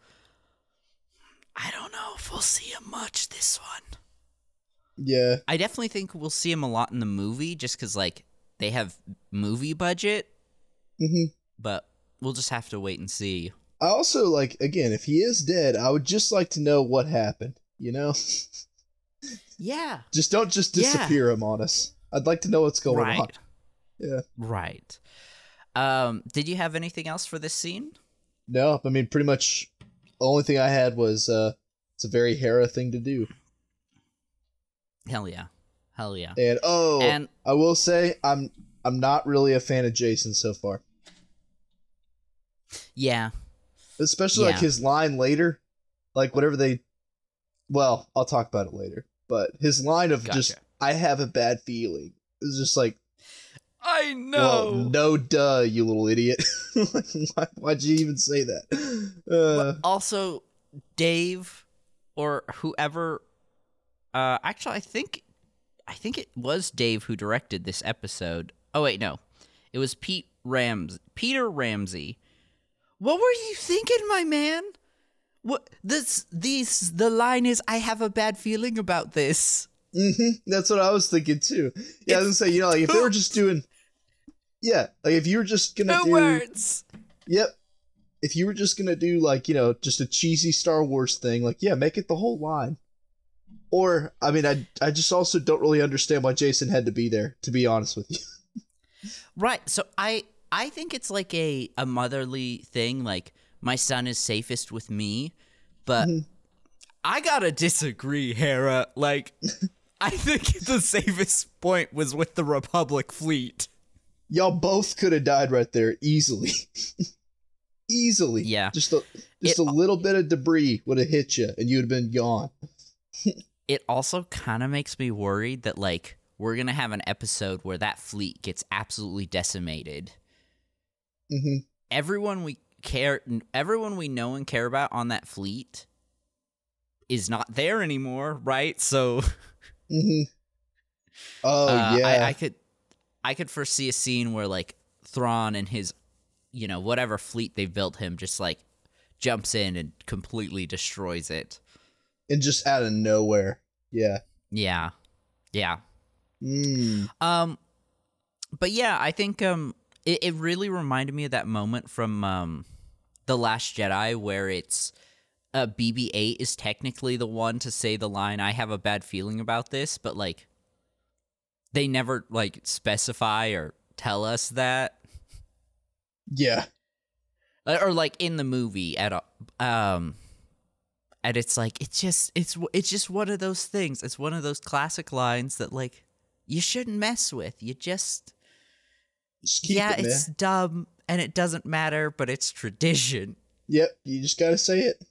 S3: I don't know if we'll see him much this one.
S4: Yeah.
S3: I definitely think we'll see him a lot in the movie just because, like, they have movie budget,
S4: hmm
S3: but we'll just have to wait and see.
S4: I also like again, if he is dead, I would just like to know what happened. You know,
S3: Yeah.
S4: just don't just
S3: Yeah.
S4: disappear him on us. I'd like to know what's going
S3: right.
S4: on. Yeah.
S3: Right. Um, did you have anything else for this scene?
S4: No, I mean pretty much. The only thing I had was uh, it's a very Hera thing to do.
S3: Hell yeah. Hell yeah.
S4: And oh,
S3: And
S4: I will say I'm I'm not really a fan of Jason so far,
S3: yeah.
S4: especially like his line later, like whatever they. Well, I'll talk about it later. But his line of just "I have a bad feeling" is just like,
S3: I
S4: well, no, duh, you little idiot. why, why'd you even say that? Uh,
S3: also, Dave or whoever. Uh, actually, I think, I think it was Dave who directed this episode. Oh wait, no, it was Pete Rams, Peter Ramsey. What were you thinking, my man? What this? These the line is. I have a bad feeling about this.
S4: hmm That's what I was thinking too. Yeah, I was gonna say, you know, like if they were just doing, yeah, like if you were just gonna
S3: Two
S4: do,
S3: words.
S4: yep, if you were just gonna do like you know just a cheesy Star Wars thing, like yeah, make it the whole line. Or I mean, I I just also don't really understand why Jason had to be there. To be honest with you,
S3: Right. So I I think it's like a a motherly thing like my son is safest with me, but mm-hmm. I got to disagree, Hera. Like I think the safest point was with the Republic fleet.
S4: y'all both could have died right there easily, easily.
S3: Yeah.
S4: just a just
S3: It-
S4: a little bit of debris would have hit you, and you'd have been gone.
S3: It also kind of makes me worried that like we're going to have an episode where that fleet gets absolutely decimated.
S4: hmm
S3: Everyone we care everyone we know and care about on that fleet is not there anymore, right? So
S4: hmm Oh
S3: Uh,
S4: yeah.
S3: I, I could, I could foresee a scene where like Thrawn and his, you know, whatever fleet they built him, just like jumps in and completely destroys it.
S4: And just out of nowhere. Yeah.
S3: Yeah, yeah.
S4: Mm.
S3: Um, but yeah, I think um, it, it really reminded me of that moment from um, the Last Jedi where it's. Uh, BB-8 is technically the one to say the line "I have a bad feeling about this," but like, they never like specify or tell us that.
S4: Yeah.
S3: Uh, or like in the movie at a um and it's like it's just it's it's just one of those things it's one of those classic lines that like you shouldn't mess with. You just
S4: Just keep
S3: yeah,
S4: it,
S3: it's dumb and it doesn't matter, but it's tradition.
S4: Yep, you just gotta say it.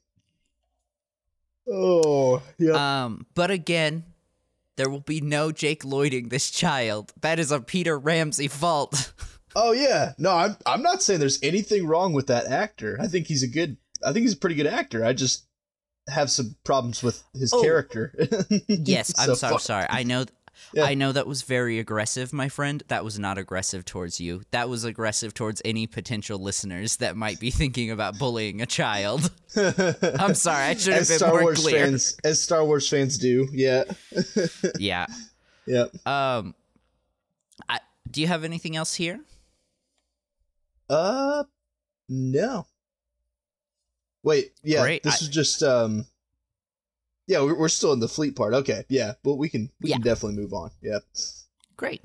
S4: Oh, yeah.
S3: Um, but again, there will be no Jake Lloyding this child. That is a Peter Ramsey fault.
S4: oh yeah. No, I'm I'm not saying there's anything wrong with that actor. I think he's a good I think he's a pretty good actor. I just have some problems with his
S3: Oh.
S4: character.
S3: yes, I'm
S4: So
S3: sorry. I know.
S4: Yeah.
S3: I know that was very aggressive, my friend. That was not aggressive towards you. That was aggressive towards any potential listeners that might be thinking about bullying a child. I'm sorry. I should have
S4: as
S3: been
S4: Star
S3: more
S4: Wars
S3: clear.
S4: fans, as Star Wars fans do. Yeah.
S3: Yeah.
S4: Yeah.
S3: Um. I, do you have anything else here?
S4: Uh, no. Wait, yeah,
S3: Great,
S4: this
S3: I-
S4: is just um, yeah, we're, we're still in the fleet part. Okay, yeah, but we can we can definitely move on. Yeah,
S3: Great.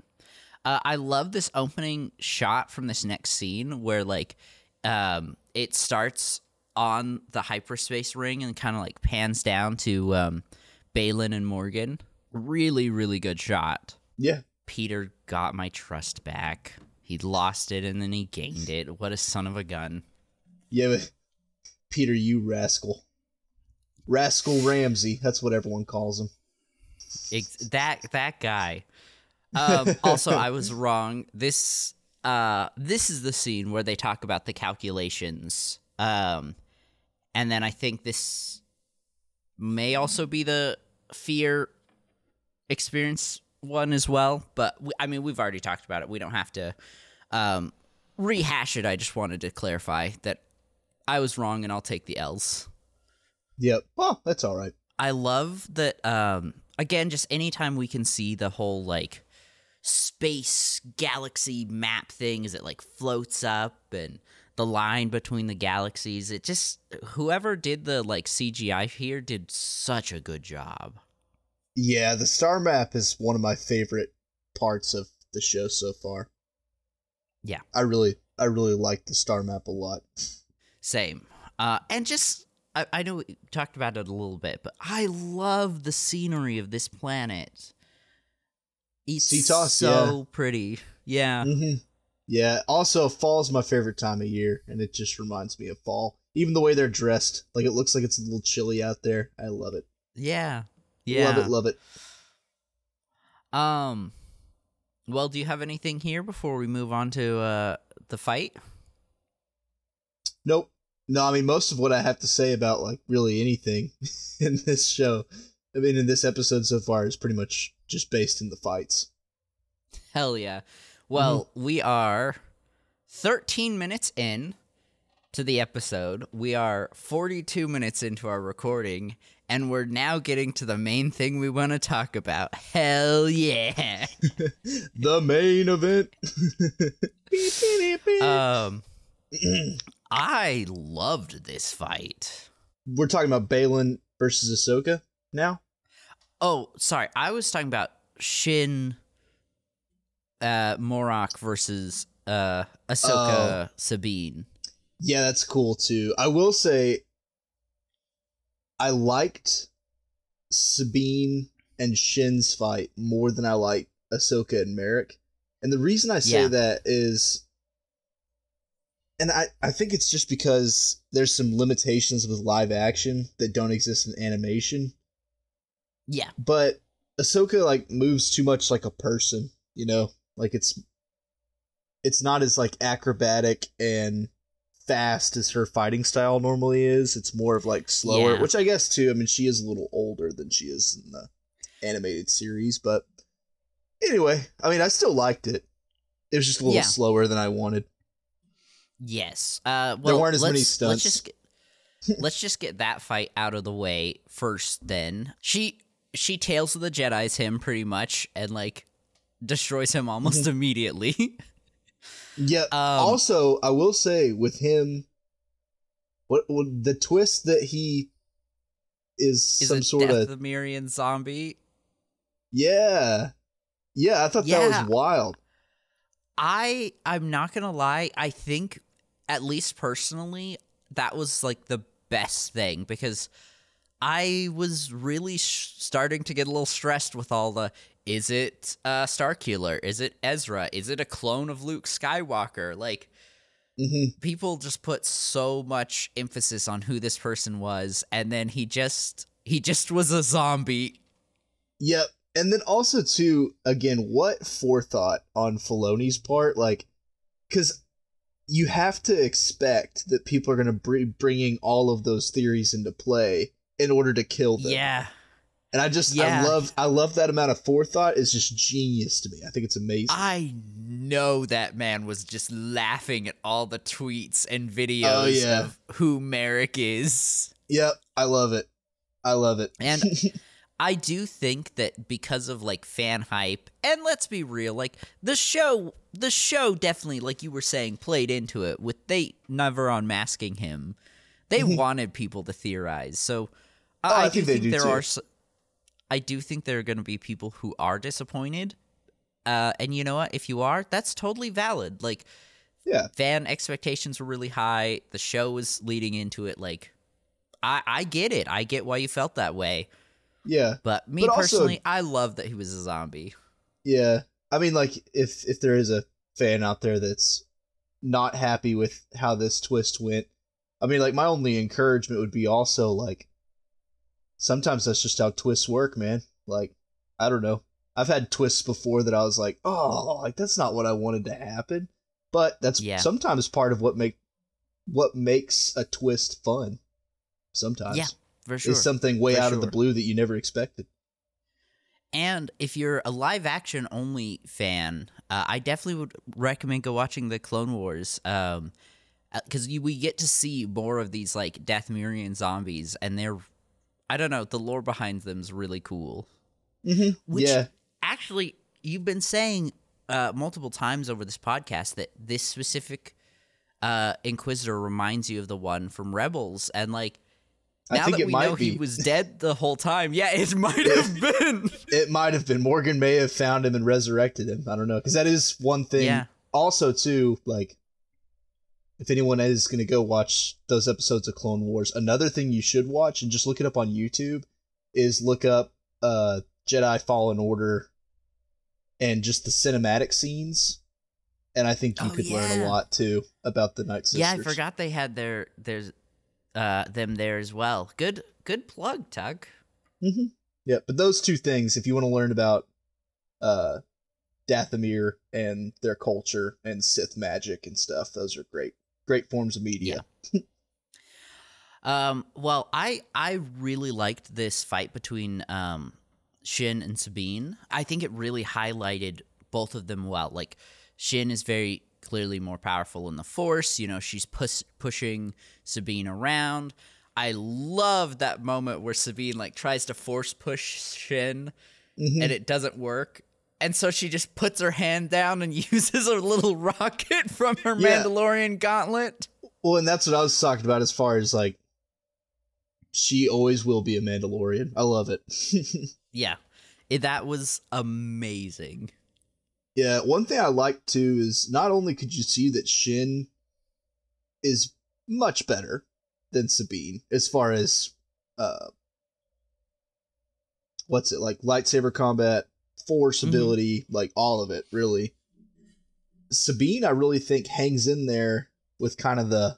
S3: Uh, I love this opening shot from this next scene where like um, it starts on the hyperspace ring and kind of like pans down to um, Baylan and Morgan. Really, really good shot.
S4: yeah,
S3: Peter got my trust back. He lost it and then he gained it. What a son of a gun.
S4: yeah. But Peter, you rascal, rascal Ramsey. That's what everyone calls him.
S3: Ex- that that guy. Um, also, I was wrong. This uh, this is the scene where they talk about the calculations. Um, and then I think this may also be the fear experience one as well. But we, I mean, we've already talked about it. We don't have to um, rehash it. I just wanted to clarify that I was wrong, and I'll take the L's.
S4: Yep. Well, that's all right.
S3: I love that um again just anytime we can see the whole like space galaxy map thing as it like floats up and the line between the galaxies it just whoever did the like CGI here did such a good job.
S4: Yeah, the star map is one of my favorite parts of the show so far.
S3: Yeah.
S4: I really, I really like the star map a lot.
S3: Same. Uh and just I, I know we talked about it a little bit, but I love the scenery of this planet. It's so
S4: yeah.
S3: pretty. Yeah.
S4: hmm Yeah. Also, fall's my favorite time of year, and it just reminds me of fall. Even the way they're dressed, like it looks like it's a little chilly out there. I love it.
S3: Yeah. Yeah.
S4: Love it. Love it.
S3: Um well, do you have anything here before we move on to uh the fight?
S4: Nope. No, I mean most of what I have to say about like really anything in this show, I mean in this episode so far is pretty much just based in the fights.
S3: Hell yeah. Well, we are 13 minutes in to the episode. We are 42 minutes into our recording and we're now getting to the main thing we want to talk about. Hell yeah.
S4: The main event.
S3: um I loved this fight.
S4: We're talking about Baylan versus Ahsoka now.
S3: Oh, sorry. I was talking about Shin uh Marrok versus uh Ahsoka Sabine.
S4: Yeah, that's cool too. I will say I liked Sabine and Shin's fight more than I like Ahsoka and Marrok. And the reason I say
S3: Yeah.
S4: that is and I, I think it's just because there's some limitations with live action that don't exist in animation.
S3: Yeah.
S4: But Ahsoka like moves too much like a person, you know? Like it's it's not as like acrobatic and fast as her fighting style normally is. It's more of like slower,
S3: Yeah.
S4: which I guess too. I mean, she is a little older than she is in the animated series, but anyway, I mean, I still liked it. It was just a little
S3: Yeah.
S4: slower than I wanted.
S3: Yes. Uh well
S4: weren't as
S3: let's,
S4: many
S3: let's just get, let's just get that fight out of the way first then. She she tails the Jedi's him pretty much and like destroys him almost immediately.
S4: Yeah.
S3: Um,
S4: also, I will say with him, what, what the twist that he is,
S3: Is
S4: some sort of
S3: the Mirian zombie.
S4: yeah, yeah. I thought that was wild.
S3: I I'm not gonna lie. I think at least personally that was like the best thing because I was really sh- starting to get a little stressed with all the Is it uh, Starkiller? Is it Ezra? Is it a clone of Luke Skywalker? Like,
S4: hmm
S3: people just put so much emphasis on who this person was, and then he just he just was a zombie.
S4: Yep. And then also too, again, what forethought on Filoni's part, like, because you have to expect that people are going to be bringing all of those theories into play in order to kill them.
S3: Yeah,
S4: And I just,
S3: Yeah.
S4: I love, I love that amount of forethought. Is just genius to me. I think it's amazing.
S3: I know that man was just laughing at all the tweets and videos
S4: Oh, yeah.
S3: of who Marrok is.
S4: yep. I love it. I love it.
S3: And I do think that because of like fan hype, and let's be real, like the show, the show definitely, like you were saying, played into it with they never unmasking him. They wanted people to theorize, so I,
S4: Mm-hmm. Oh, I
S3: I do
S4: think
S3: think there
S4: too.
S3: are. I do think there are going to be people who are disappointed, uh, and you know what? If you are, that's totally valid. Like
S4: yeah.
S3: fan expectations were really high. The show was leading into it. Like, I I get it. I get why you felt that way.
S4: Yeah.
S3: But me
S4: But also-
S3: personally, I love that he was a zombie.
S4: Yeah. I mean, like, if if there is a fan out there that's not happy with how this twist went, I mean, like, my only encouragement would be also like, sometimes that's just how twists work, man. Like, I don't know. I've had twists before that I was like, oh, like that's not what I wanted to happen. But that's
S3: Yeah.
S4: sometimes part of what make what makes a twist fun. Sometimes
S3: Yeah, For sure.
S4: is something way
S3: For
S4: out of the blue that you never expected.
S3: and if you're a live action only fan, uh, I definitely would recommend go watching the Clone Wars. Um, because we get to see more of these like Dathomirian zombies, and they're, I don't know, the lore behind them is really cool.
S4: Mm-hmm.
S3: Which
S4: yeah.
S3: actually, you've been saying uh, multiple times over this podcast that this specific uh, Inquisitor reminds you of the one from Rebels, and like now
S4: think
S3: that we know he was dead the whole time, yeah, it might have been.
S4: It might have been Morgan may have found him and resurrected him. I don't know because that is one thing.
S3: Yeah.
S4: Also, too, like if anyone is going to go watch those episodes of Clone Wars, another thing you should watch and just look it up on YouTube is look up uh Jedi Fallen Order and just the cinematic scenes. And I think you
S3: Oh,
S4: could learn a lot too about the Night Sisters.
S3: yeah, I forgot they had their there's uh them there as well. Good good plug, Tuck.
S4: Mm-hmm. Yeah, but those two things, if you want to learn about uh Dathomir and their culture and Sith magic and stuff, those are great, great forms of media. Yeah.
S3: Um, well, I I really liked this fight between um Shin and Sabine. I think it really highlighted both of them well. Like Shin is very clearly more powerful in the Force. You know, she's pus- pushing Sabine around. I love that moment where Sabine like tries to force push Shin
S4: Mhm.
S3: and it doesn't work. And so she just puts her hand down and uses a little rocket from her
S4: Yeah.
S3: Mandalorian gauntlet.
S4: Well, and that's what I was talking about as far as like she always will be a Mandalorian. I love it.
S3: Yeah. It, that was amazing.
S4: Yeah, one thing I like too is not only could you see that Shin is much better than Sabine as far as uh what's it like lightsaber combat, force
S3: Mhm.
S4: ability, like all of it, really. Sabine I really think hangs in there with kind of the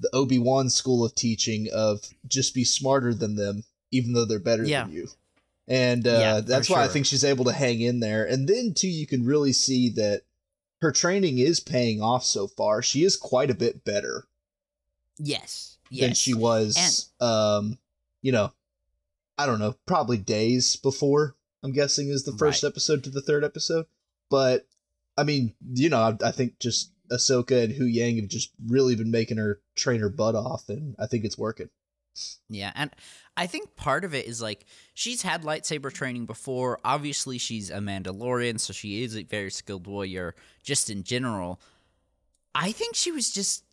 S4: the Obi-Wan school of teaching of just be smarter than them even though they're better
S3: Yeah.
S4: than you. And uh,
S3: Yeah,
S4: that's why I think she's able to hang in there. And then too, you can really see that her training is paying off so far. She is quite a bit better
S3: Yes. Yes.
S4: than she was. um, you know, I don't know, probably days before. I'm guessing is the first
S3: Right.
S4: episode to the third episode. But I mean, you know, I, I think just Ahsoka and Huyang have just really been making her train her butt off, and I think it's working.
S3: Yeah, and I think part of it is like she's had lightsaber training before. Obviously, she's a Mandalorian, so she is a very skilled warrior just in general. I think she was just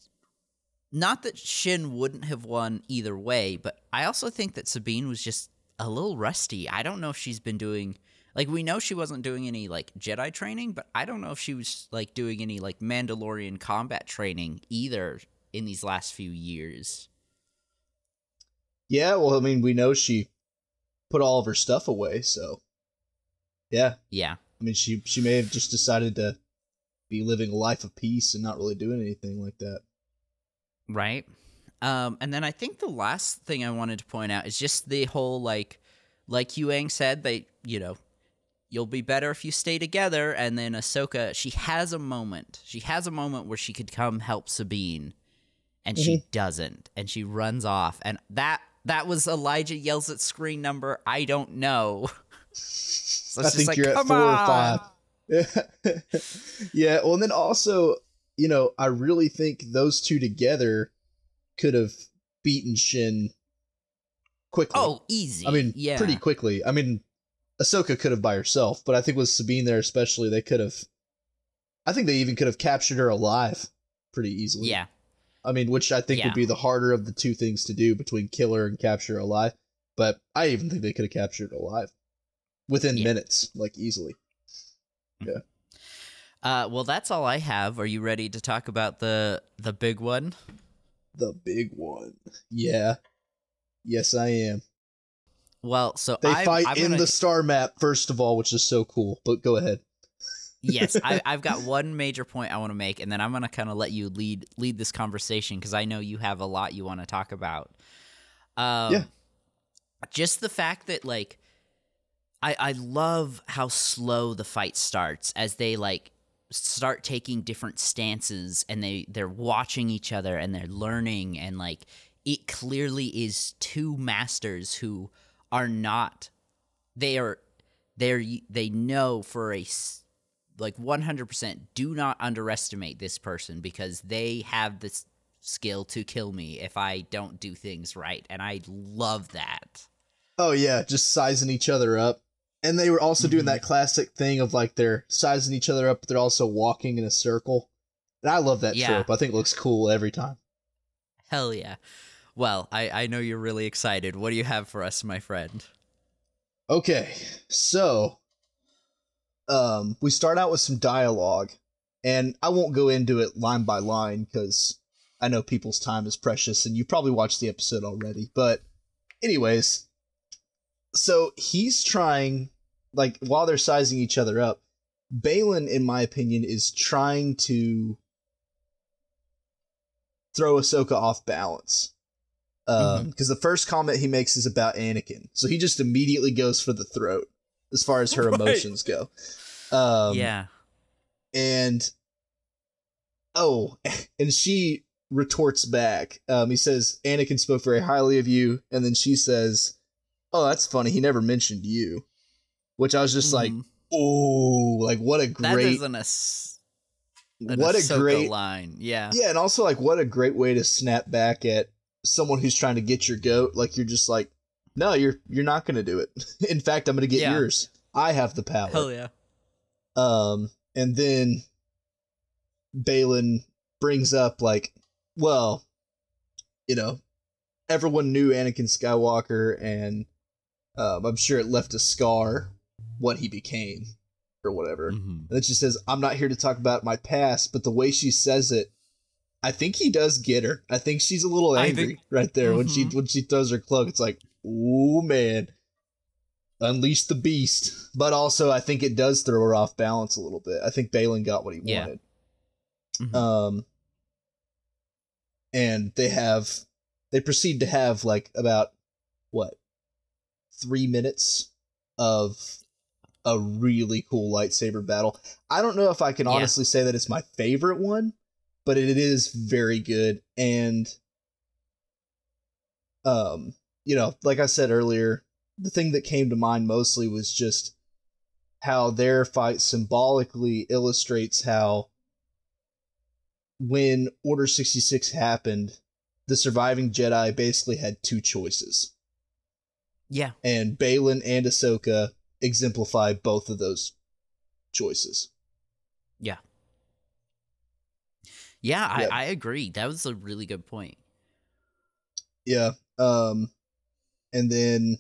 S3: not that Shin wouldn't have won either way, but I also think that Sabine was just a little rusty. I don't know if she's been doing like we know she wasn't doing any like Jedi training, but I don't know if she was like doing any like Mandalorian combat training either in these last few years.
S4: Yeah, well, I mean, we know she put all of her stuff away, so Yeah,
S3: Yeah.
S4: I mean, she she may have just decided to be living a life of peace and not really doing anything like that.
S3: Right. Um, and then I think the last thing I wanted to point out is just the whole like, like Huyang said, they you know, you'll be better if you stay together. And then Ahsoka, she has a moment. She has a moment where she could come help Sabine, and she doesn't, and she runs off. And that that was Elijah yells at screen number. I don't know. So
S4: I think
S3: like,
S4: you're at
S3: "Come
S4: four or
S3: on."
S4: five. yeah, well, and then also, you know, I really think those two together could have beaten Shin quickly.
S3: Oh, easy.
S4: I mean,
S3: yeah,
S4: pretty quickly. I mean, Ahsoka could have by herself, but I think with Sabine there, especially, they could have. I think they even could have captured her alive pretty easily.
S3: Yeah,
S4: I mean, which I think
S3: Yeah.
S4: would be the harder of the two things to do between killer and capture alive. But I even think they could have captured alive within
S3: Yeah.
S4: minutes, like easily. Yeah.
S3: Uh, well, that's all I have. Are you ready to talk about the the big one?
S4: The big one. Yeah. Yes, I am.
S3: Well, so
S4: They
S3: I've,
S4: fight
S3: I'm
S4: in
S3: gonna-
S4: the star map, first of all, which is so cool. But go ahead.
S3: Yes, I, I've got one major point I want to make, and then I'm gonna kind of let you lead lead this conversation because I know you have a lot you want to talk about. Um,
S4: Yeah.
S3: Just the fact that like, I I love how slow the fight starts as they like start taking different stances and they they're watching each other and they're learning and like it clearly is two masters who are not they are they're they know for a like 100% do not underestimate this person because they have this skill to kill me if I don't do things right and I love that.
S4: Oh yeah, just sizing each other up. And they were also doing
S3: Mhm.
S4: that classic thing of like they're sizing each other up, but they're also walking in a circle. And I love that
S3: Yeah.
S4: trope. I think it looks cool every time.
S3: Hell yeah. Well, I I know you're really excited. What do you have for us, my friend?
S4: Okay, so um, we start out with some dialogue, and I won't go into it line by line because I know people's time is precious, and you probably watched the episode already. But, anyways, so he's trying, like, while they're sizing each other up, Baylan, in my opinion, is trying to throw Ahsoka off balance. Um, because the first comment he makes is about Anakin, so he just immediately goes for the throat as far as her
S3: Right.
S4: emotions go. Um,
S3: yeah.
S4: and oh, and she retorts back. Um, he says Anakin spoke very highly of you, and then she says, "Oh, that's funny. He never mentioned you," which I was just like,
S3: Mhm.
S4: "Oh, like what a
S3: that
S4: great,
S3: isn't a s- an
S4: what a great
S3: line. Yeah.
S4: yeah, and also like what a great way to snap back at someone who's trying to get your goat. Like you're just like, no, you're you're not gonna do it. In fact, I'm gonna get
S3: Yeah.
S4: yours. I have the power.
S3: Hell yeah.
S4: Um, and then Baylan brings up like, well, you know, everyone knew Anakin Skywalker, and um, I'm sure it left a scar what he became or whatever.
S3: Mhm.
S4: And then she says, I'm not here to talk about my past, but the way she says it, I think he does get her. I think she's a little angry
S3: think-
S4: right there when she
S3: Mhm.
S4: when she throws her cloak. It's like, oh man, unleash the beast. But also, I think it does throw her off balance a little bit. I think Baylan got what he
S3: Yeah.
S4: wanted.
S3: Mhm.
S4: Um, and they have they proceed to have like about what three minutes of a really cool lightsaber battle. I don't know if I can
S3: Yeah.
S4: honestly say that it's my favorite one, but it is very good and um you know, like I said earlier, the thing that came to mind mostly was just how their fight symbolically illustrates how when Order 66 happened, the surviving Jedi basically had two choices.
S3: Yeah.
S4: And Baylan and Ahsoka exemplify both of those choices.
S3: Yeah. Yeah, I,
S4: Yeah.
S3: I agree. That was a really good point.
S4: Yeah. Um and then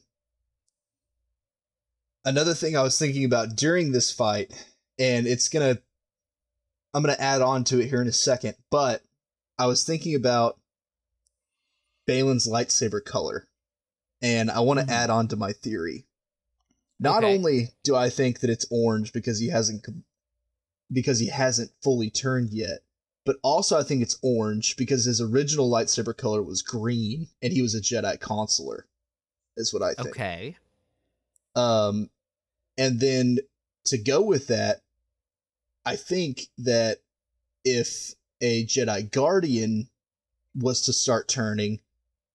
S4: another thing I was thinking about during this fight and it's going to I'm going to add on to it here in a second, but I was thinking about Baylan's lightsaber color and I want to
S3: Mhm.
S4: add on to my theory. Not
S3: Okay.
S4: only do I think that it's orange because he hasn't com- because he hasn't fully turned yet, but also I think it's orange because his original lightsaber color was green and he was a Jedi consular. Is what I think.
S3: Okay.
S4: Um, and then to go with that, I think that if a Jedi Guardian was to start turning,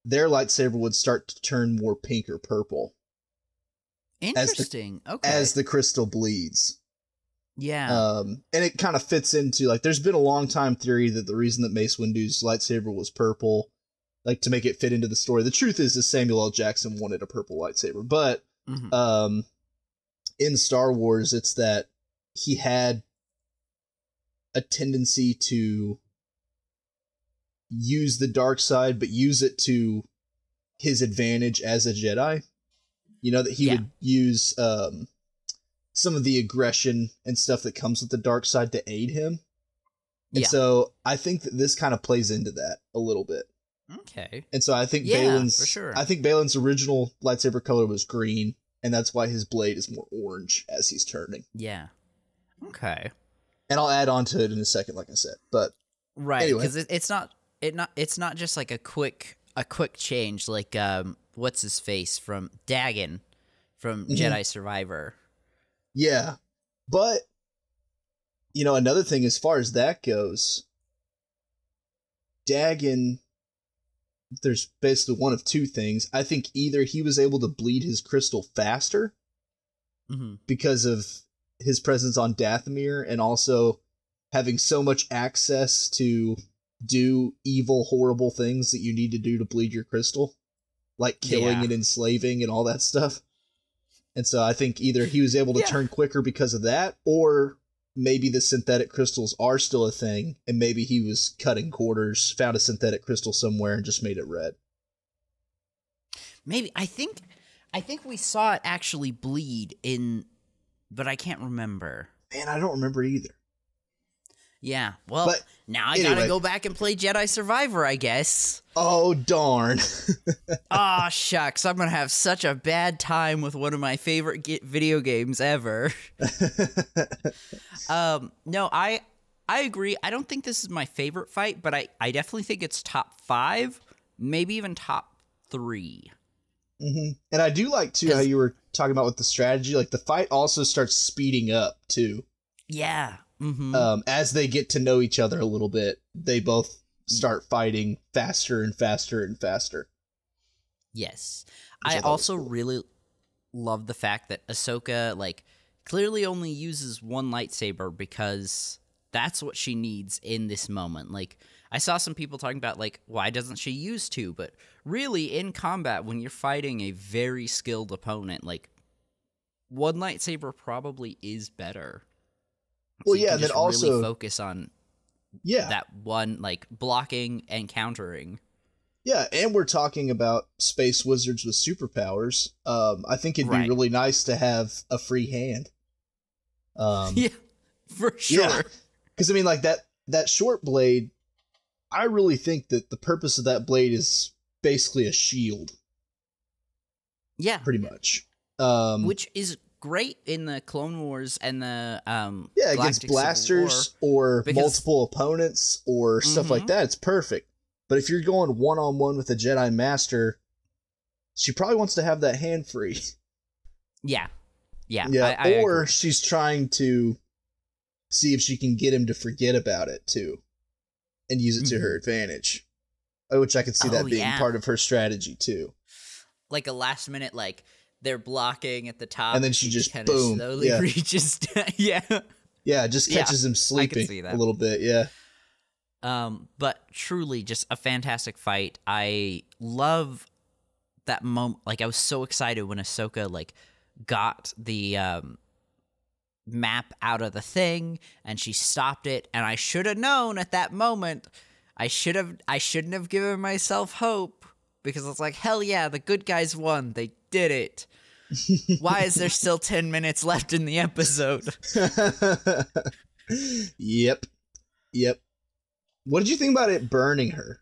S4: their lightsaber would start to turn more pink or purple
S3: Interesting. okay.
S4: as the crystal bleeds.
S3: yeah.
S4: Um, and it kind of fits into like there's been a long time theory that the reason that Mace Windu's lightsaber was purple, like to make it fit into the story. The truth is, that Samuel L. Jackson wanted a purple lightsaber, but
S3: Mhm.
S4: um in Star Wars it's that he had a tendency to use the dark side but use it to his advantage as a Jedi. You know that he
S3: Yeah.
S4: would use um some of the aggression and stuff that comes with the dark side to aid him. And
S3: Yeah.
S4: so I think that this kind of plays into that a little bit.
S3: Okay.
S4: And so I think
S3: Yeah,
S4: Baylan's
S3: for sure.
S4: I think Baylan's original lightsaber color was green, and that's why his blade is more orange as he's turning.
S3: Yeah. Okay.
S4: And I'll add on to it in a second, like I said. But
S3: Right.
S4: Anyway.
S3: Because it, it's not it not it's not just like a quick a quick change like um what's his face from Dagan from
S4: Mhm.
S3: Jedi Survivor.
S4: yeah. But you know, another thing as far as that goes, Dagan there's basically one of two things. I think either he was able to bleed his crystal faster
S3: Mm-hmm.
S4: because of his presence on Dathomir and also having so much access to do evil, horrible things that you need to do to bleed your crystal, like killing
S3: Yeah.
S4: and enslaving and all that stuff. And so I think either he was able to
S3: Yeah.
S4: turn quicker because of that, or maybe the synthetic crystals are still a thing, and maybe he was cutting quarters, found a synthetic crystal somewhere, and just made it red.
S3: Maybe I think I think we saw it actually bleed in but I can't remember.
S4: Man, I don't remember either.
S3: Yeah. Well,
S4: But
S3: now I
S4: anyway.
S3: gotta go back and play Jedi Survivor, I guess.
S4: Oh darn!
S3: Ah, shucks. I'm gonna have such a bad time with one of my favorite ge- video games ever. Um, no, I I agree. I don't think this is my favorite fight, but I I definitely think it's top five, maybe even top three.
S4: hmm And I do like too how you were talking about with the strategy. Like the fight also starts speeding up too.
S3: Yeah. Mm-hmm.
S4: Um, as they get to know each other a little bit, they both start fighting faster and faster and faster.
S3: yes.
S4: I
S3: I also
S4: cool.
S3: really love the fact that Ahsoka like clearly only uses one lightsaber because that's what she needs in this moment. Like I saw some people talking about like why doesn't she use two? But really in combat when you're fighting a very skilled opponent, like one lightsaber probably is better.
S4: Well,
S3: you
S4: yeah, and then also-
S3: really focus on
S4: Yeah,
S3: that one like blocking and countering.
S4: yeah, and we're talking about space wizards with superpowers. Um, I think it'd
S3: Right.
S4: be really nice to have a free hand. Um,
S3: yeah, for sure.
S4: Yeah. because I mean, like that that short blade. I really think that the purpose of that blade is basically a shield,
S3: Yeah.
S4: pretty much. Um,
S3: which is great in the Clone Wars and the um
S4: yeah, against blasters or
S3: because-
S4: multiple opponents or stuff like
S3: Mhm.
S4: that, it's perfect. But if you're going one on one with a Jedi Master, she probably wants to have that hand free.
S3: Yeah, yeah,
S4: Yeah,
S3: I, I
S4: or
S3: agree.
S4: she's trying to see if she can get him to forget about it too, and use it to her advantage. Uh, Which I could see that
S3: Oh,
S4: being
S3: yeah.
S4: part of her strategy too.
S3: like a last minute like they're blocking at the top,
S4: And then she just
S3: kind
S4: boom,
S3: of slowly
S4: yeah.
S3: reaches. down. yeah.
S4: Yeah, just
S3: Yeah,
S4: catches him sleeping a little bit. Yeah,
S3: Um, but truly, just a fantastic fight. I love that moment. Like, I was so excited when Ahsoka like got the um map out of the thing and she stopped it. And I should have known at that moment. I should have. I shouldn't have given myself hope because it's like, hell yeah, the good guys won. They did it. Why is there still ten minutes left in the episode?
S4: yep, yep. What did you think about it burning her?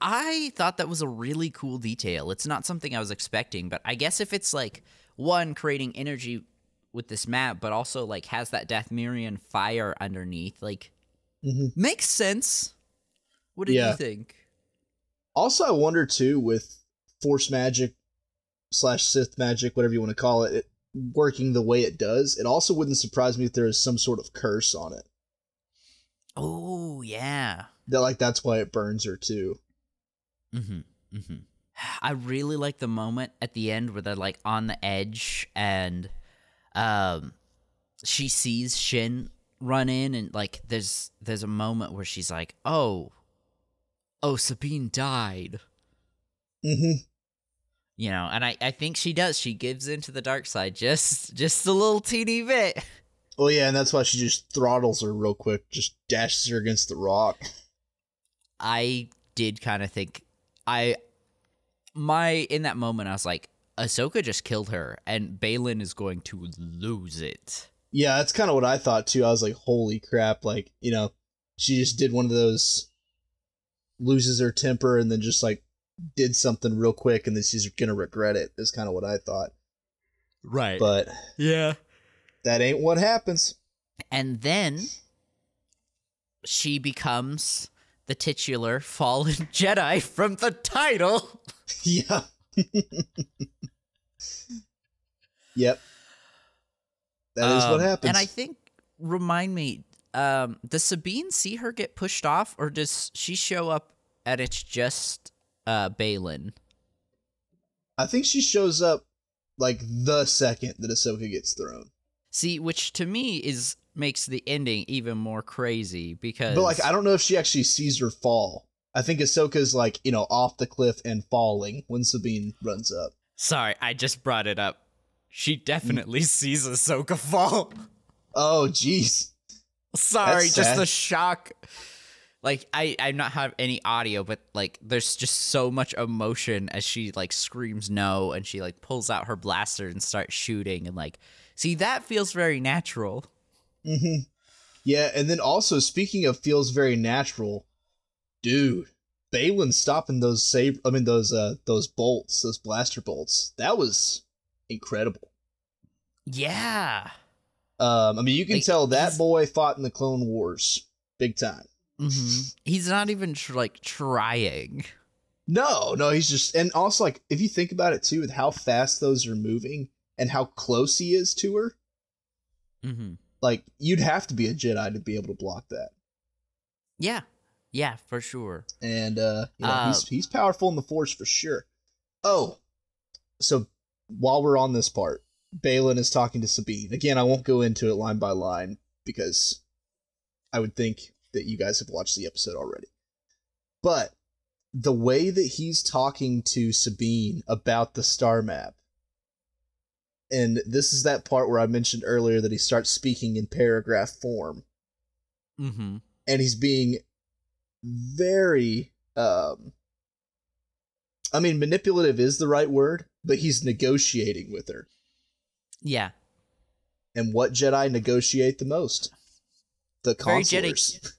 S3: I thought that was a really cool detail. It's not something I was expecting, but I guess if it's like one creating energy with this map, but also like has that Dathomirian fire underneath. Like
S4: Mhm.
S3: makes sense. What did
S4: Yeah.
S3: you think?
S4: Also, I wonder too with Force magic slash Sith magic, whatever you want to call it, it working the way it does. It also wouldn't surprise me if there is some sort of curse on it.
S3: Oh yeah.
S4: That like that's why it burns her too.
S3: Mm-hmm. Mm-hmm. I really like the moment at the end where they're like on the edge and um she sees Shin run in and like there's there's a moment where she's like, Oh Oh Sabine died.
S4: Mm-hmm.
S3: You know, and I, I think she does. She gives into the dark side just just a little teeny bit.
S4: Well, yeah, and that's why she just throttles her real quick, just dashes her against the rock.
S3: I did kind of think I my in that moment I was like, Ahsoka just killed her, and Baylan is going to lose it.
S4: Yeah, that's kind of what I thought too. I was like, holy crap! Like, you know, she just did one of those loses her temper and then just like did something real quick, and then she's gonna regret it. Is kind of what I thought.
S3: Right.
S4: But
S3: yeah.
S4: that ain't what happens.
S3: And then she becomes the titular fallen Jedi from the title.
S4: yeah. yep. That is what
S3: Um,
S4: happens.
S3: And I think remind me, um, does Sabine see her get pushed off, or does she show up and it's just uh Baylan?
S4: I think she shows up like the second that Ahsoka gets thrown.
S3: See, which to me is makes the ending even more crazy because
S4: But like, I don't know if she actually sees her fall. I think Ahsoka's like you know off the cliff and falling when Sabine runs up.
S3: Sorry, I just brought it up. She definitely sees Ahsoka fall.
S4: Oh, jeez.
S3: Sorry,
S4: That's
S3: just
S4: sad.
S3: the shock. Like I, I not have any audio, but like there's just so much emotion as she like screams no, and she like pulls out her blaster and starts shooting, and like, see that feels very natural.
S4: hmm Yeah, and then also speaking of feels very natural, dude. Baylan stopping those saber, I mean those uh those bolts, those blaster bolts. That was incredible.
S3: Yeah.
S4: Um, I mean you can
S3: Like,
S4: tell that boy fought in the Clone Wars, big time.
S3: Hmm He's not even tr- like trying.
S4: No, no, he's just and also like if you think about it too, with how fast those are moving and how close he is to her,
S3: mm-hmm.
S4: like you'd have to be a Jedi to be able to block that.
S3: Yeah. Yeah, for sure.
S4: And uh, you know,
S3: Uh,
S4: he's he's powerful in the Force for sure. Oh, so while we're on this part, Baylan is talking to Sabine again. I won't go into it line by line because I would think that you guys have watched the episode already. But the way that he's talking to Sabine about the star map, and this is that part where I mentioned earlier that he starts speaking in paragraph form
S3: Mm-hmm.
S4: and he's being very um I mean manipulative is the right word, but he's negotiating with her.
S3: Yeah.
S4: And what Jedi negotiate the most? The
S3: Very Jedi-
S4: consulars.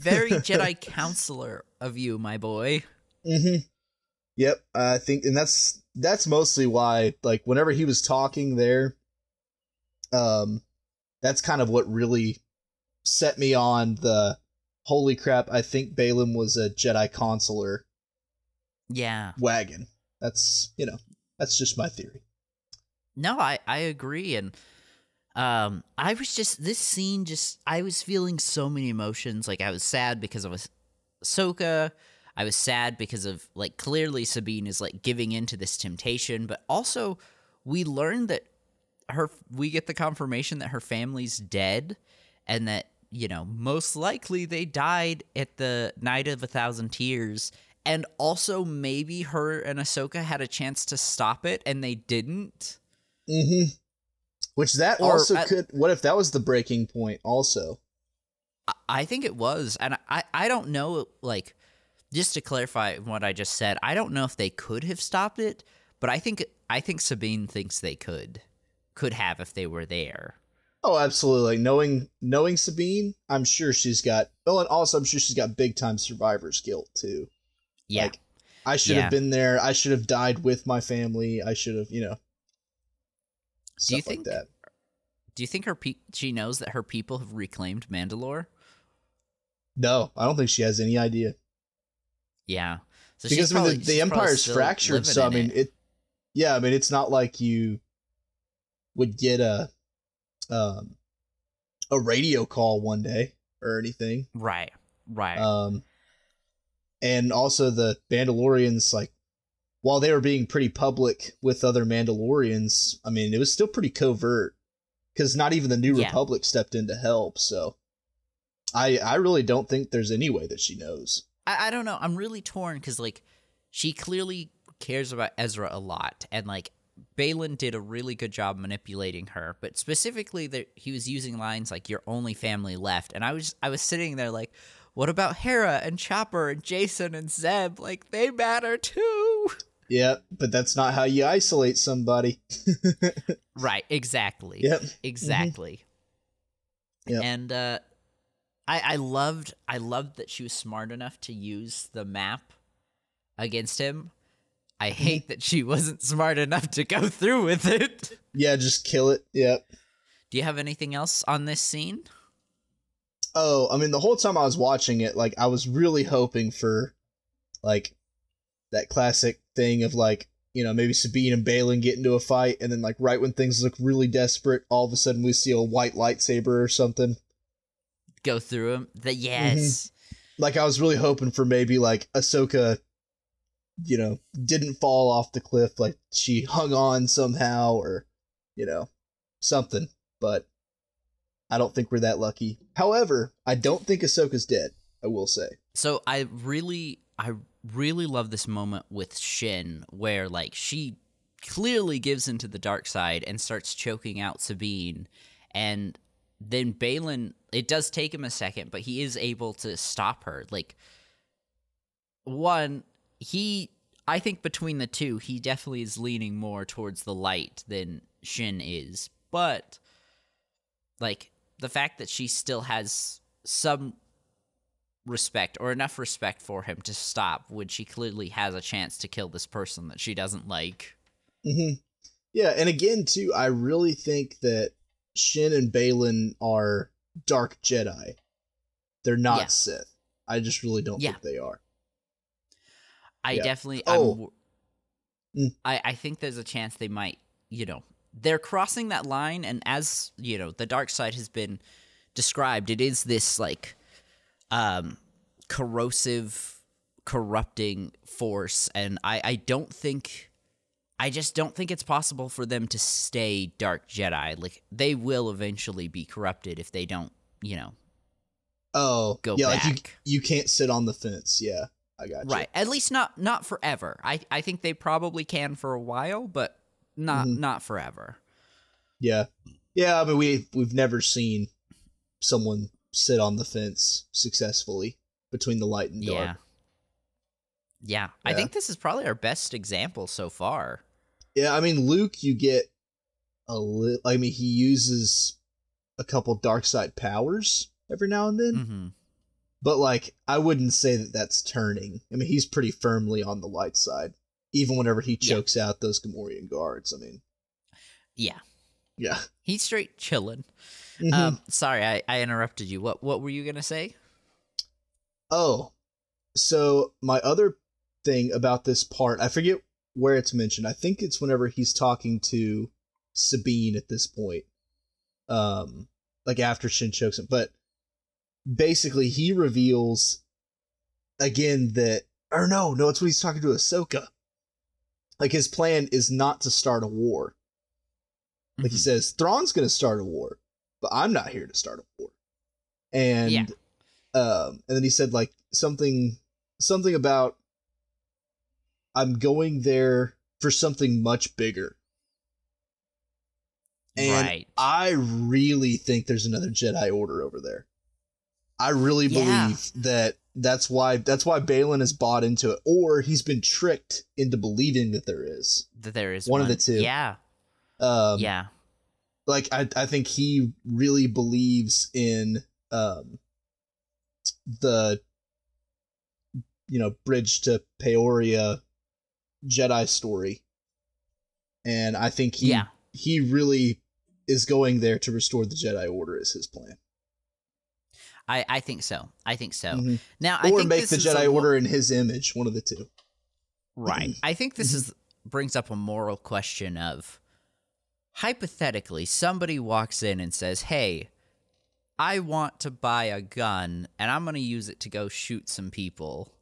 S3: Very Jedi consular of you, my boy.
S4: mm-hmm. Yep, I think and that's that's mostly why like whenever he was talking there um that's kind of what really set me on the holy crap, I think Baylan was a Jedi consular
S3: Yeah.
S4: wagon. That's you know, that's just my theory.
S3: No, I I agree, and um, I was just this scene. Just I was feeling so many emotions. Like I was sad because of Ah- Ahsoka. I was sad because of like clearly Sabine is like giving into this temptation, but also we learned that her we get the confirmation that her family's dead and that you know most likely they died at the night of a thousand tears and also maybe her and Ahsoka had a chance to stop it and they didn't.
S4: Mm-hmm. Which that
S3: Or
S4: also
S3: at-
S4: could. What if that was the breaking point? Also,
S3: I- think it was, and I I don't know. Like, just to clarify what I just said, I don't know if they could have stopped it, but I think I think Sabine thinks they could could have if they were there.
S4: oh, absolutely. Knowing knowing Sabine, I'm sure she's got. Oh, and also I'm sure she's got big time survivor's guilt too.
S3: Yeah,
S4: Like, I should
S3: Yeah.
S4: have been there. I should have died with my family. I should have, you know.
S3: Do you
S4: like
S3: think-
S4: that.
S3: Do you think her pe- she knows that her people have reclaimed Mandalore?
S4: No, I don't think she has any idea.
S3: Yeah. So
S4: because I mean,
S3: probably-
S4: the,
S3: probably
S4: empire's fractured, so I mean, it. Yeah, I mean, it's not like you would get a um a radio call one day or anything.
S3: Right. Right.
S4: Um, and also the Mandalorians, like, while they were being pretty public with other Mandalorians, I mean, it was still pretty covert because not even the New
S3: Yeah.
S4: Republic stepped in to help. So, I I really don't think there's any way that she knows.
S3: I, I don't know. I'm really torn because like she clearly cares about Ezra a lot, and like Baylan did a really good job manipulating her, but specifically that he was using lines like "Your only family left," and I was I was sitting there like, what about Hera and Chopper and Jacen and Zeb? Like they matter too.
S4: Yeah, but that's not how you isolate somebody.
S3: Right. Exactly.
S4: Yep.
S3: Exactly.
S4: Yep.
S3: And uh, I I loved I loved that she was smart enough to use the map against him. I
S4: Mm-hmm.
S3: hate that she wasn't smart enough to go through with it.
S4: Yeah, just kill it. Yep.
S3: Do you have anything else on this scene?
S4: Oh, I mean, the whole time I was watching it, like, I was really hoping for, like, that classic thing of, like, you know, maybe Sabine and Baylan get into a fight, and then, like, right when things look really desperate, all of a sudden we see a white lightsaber or something.
S3: Go through him. The mm-hmm. yes.
S4: Like, I was really hoping for maybe, like, Ahsoka, you know, didn't fall off the cliff, like, she hung on somehow, or, you know, something. But I don't think we're that lucky. However, I don't think Ahsoka's dead, I will say.
S3: So I really I really love this moment with Shin where like she clearly gives into the dark side and starts choking out Sabine. And then Baylan it does take him a second but he is able to stop her. Like one he I think between the two he definitely is leaning more towards the light than Shin is. But like the fact that she still has some respect or enough respect for him to stop when she clearly has a chance to kill this person that she doesn't like.
S4: hmm Yeah, and again, too, I really think that Shin and Baylan are dark Jedi. They're not
S3: Yeah.
S4: Sith. I just really don't
S3: Yeah.
S4: think they are.
S3: I
S4: Yeah.
S3: definitely
S4: Oh.
S3: I'm,
S4: Mm.
S3: I I think there's a chance they might, you know, they're crossing that line and as, you know, the dark side has been described, it is this like um corrosive corrupting force and I I don't think I just don't think it's possible for them to stay dark Jedi. Like they will eventually be corrupted if they don't, you know,
S4: Oh,
S3: Go
S4: yeah, like you, you can't sit on the fence. Yeah, I got you.
S3: Right. At least not not forever. I I think they probably can for a while, but not
S4: Mhm.
S3: not forever.
S4: Yeah, yeah. I mean, we we've never seen someone sit on the fence successfully between the light and dark.
S3: Yeah. Yeah. I think this is probably our best example so far.
S4: Yeah, I mean, Luke, you get a little. I mean, he uses a couple dark side powers every now and then,
S3: hmm
S4: but like, I wouldn't say that that's turning. I mean, he's pretty firmly on the light side, even whenever he
S3: Yeah.
S4: chokes out those Gamorrean guards. I mean,
S3: Yeah.
S4: yeah.
S3: He's straight chilling.
S4: Mhm.
S3: Um sorry, I, I interrupted you. What what were you gonna say?
S4: Oh, so my other thing about this part, I forget where it's mentioned. I think it's whenever he's talking to Sabine at this point, um, like after Shin chokes him. But basically, he reveals again that, or no, no, it's when he's talking to Ahsoka. Like his plan is not to start a war. Like he
S3: Mhm.
S4: says, Thrawn's going to start a war, but I'm not here to start a war. And
S3: Yeah.
S4: um, and then he said like something something about I'm going there for something much bigger. And
S3: right.
S4: I really think there's another Jedi Order over there. I really
S3: Yeah.
S4: believe that that's why that's why Baylan has bought into it, or he's been tricked into believing that there is.
S3: that there is
S4: one of the two.
S3: Yeah.
S4: Um,
S3: yeah.
S4: Like I, I think he really believes in um the you know bridge to Peridea Jedi story, and I think he
S3: Yeah.
S4: he really is going there to restore the Jedi Order is his plan.
S3: I, I think so. I think so.
S4: Mhm.
S3: Now, I
S4: or
S3: think
S4: make the Jedi
S3: lo-
S4: Order in his image, one of the two.
S3: Right. I think this
S4: Mhm.
S3: is brings up a moral question of hypothetically somebody walks in and says, "Hey, I want to buy a gun and I'm going to use it to go shoot some people."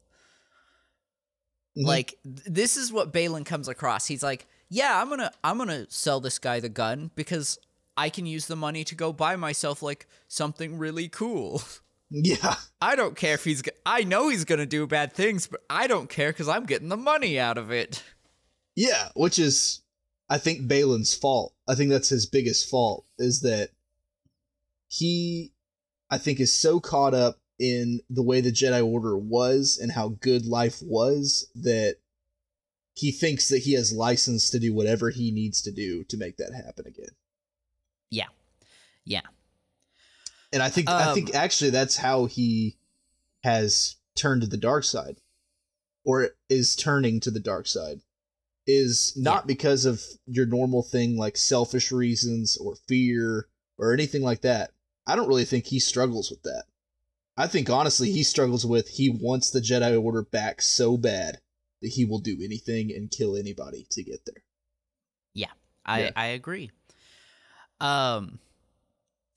S4: Mhm.
S3: Like th- this is what Baylan comes across. He's like, "Yeah, I'm going to I'm going to sell this guy the gun because I can use the money to go buy myself like something really cool."
S4: Yeah.
S3: I don't care if he's. g- I know he's gonna do bad things, but I don't care because I'm getting the money out of it.
S4: Yeah, which is I think Baylan's fault. I think that's his biggest fault is that he I think is so caught up in the way the Jedi Order was and how good life was that he thinks that he has license to do whatever he needs to do to make that happen again.
S3: Yeah, yeah,
S4: And I think I
S3: Um,
S4: think actually that's how he has turned to the dark side or is turning to the dark side is not because of your normal thing like selfish reasons or fear or anything like that. I don't really think he struggles with that. I think honestly he struggles with he wants the Jedi Order back so bad that he will do anything and kill anybody to get there.
S3: Yeah, I
S4: Yeah.
S3: I agree. Um,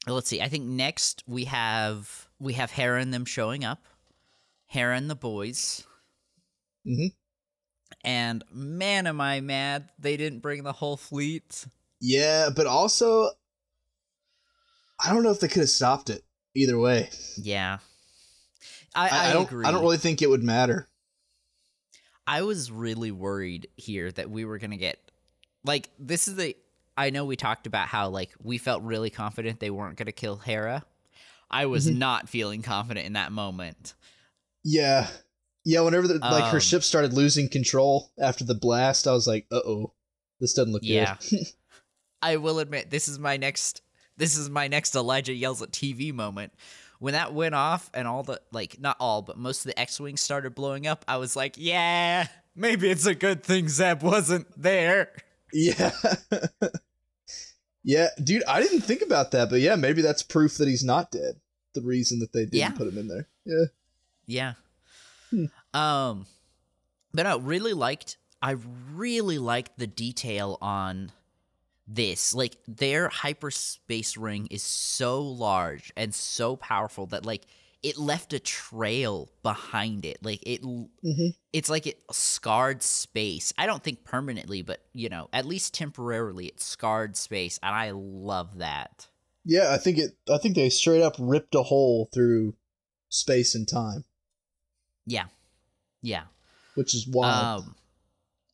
S3: let's see. I think next we have we have Hera and them showing up. Hera and the boys.
S4: Mhm.
S3: And man, am I mad they didn't bring the whole fleet.
S4: Yeah, but also I don't know if they could have stopped it either way.
S3: Yeah, I,
S4: I,
S3: I,
S4: don't.
S3: agree.
S4: I don't really think it would matter.
S3: I was really worried here that we were gonna get like this is the I know we talked about how like we felt really confident they weren't gonna kill Hera. I was
S4: Mhm.
S3: not feeling confident in that moment.
S4: Yeah, yeah. Whenever the, like her
S3: Um,
S4: ship started losing control after the blast, I was like, "Uh oh, this doesn't look
S3: Yeah.
S4: good."
S3: I will admit this is my next this is my next Elijah yells at TV moment. When that went off and all the like not all but most of the X-wings started blowing up, I was like, "Yeah, maybe it's a good thing Zeb wasn't there."
S4: yeah, yeah, dude. I didn't think about that, but yeah, maybe that's proof that he's not dead. The reason that they didn't
S3: Yeah.
S4: put him in there. Yeah,
S3: Yeah. Um but I really liked I really liked the detail on this. Like their hyperspace ring is so large and so powerful that like it left a trail behind it. Like it
S4: hmm
S3: it's like it scarred space. I don't think permanently, but you know, at least temporarily it scarred space and I love that.
S4: yeah. I think it. I think they straight up ripped a hole through space and time,
S3: Yeah. Yeah.
S4: which is wild.
S3: Um.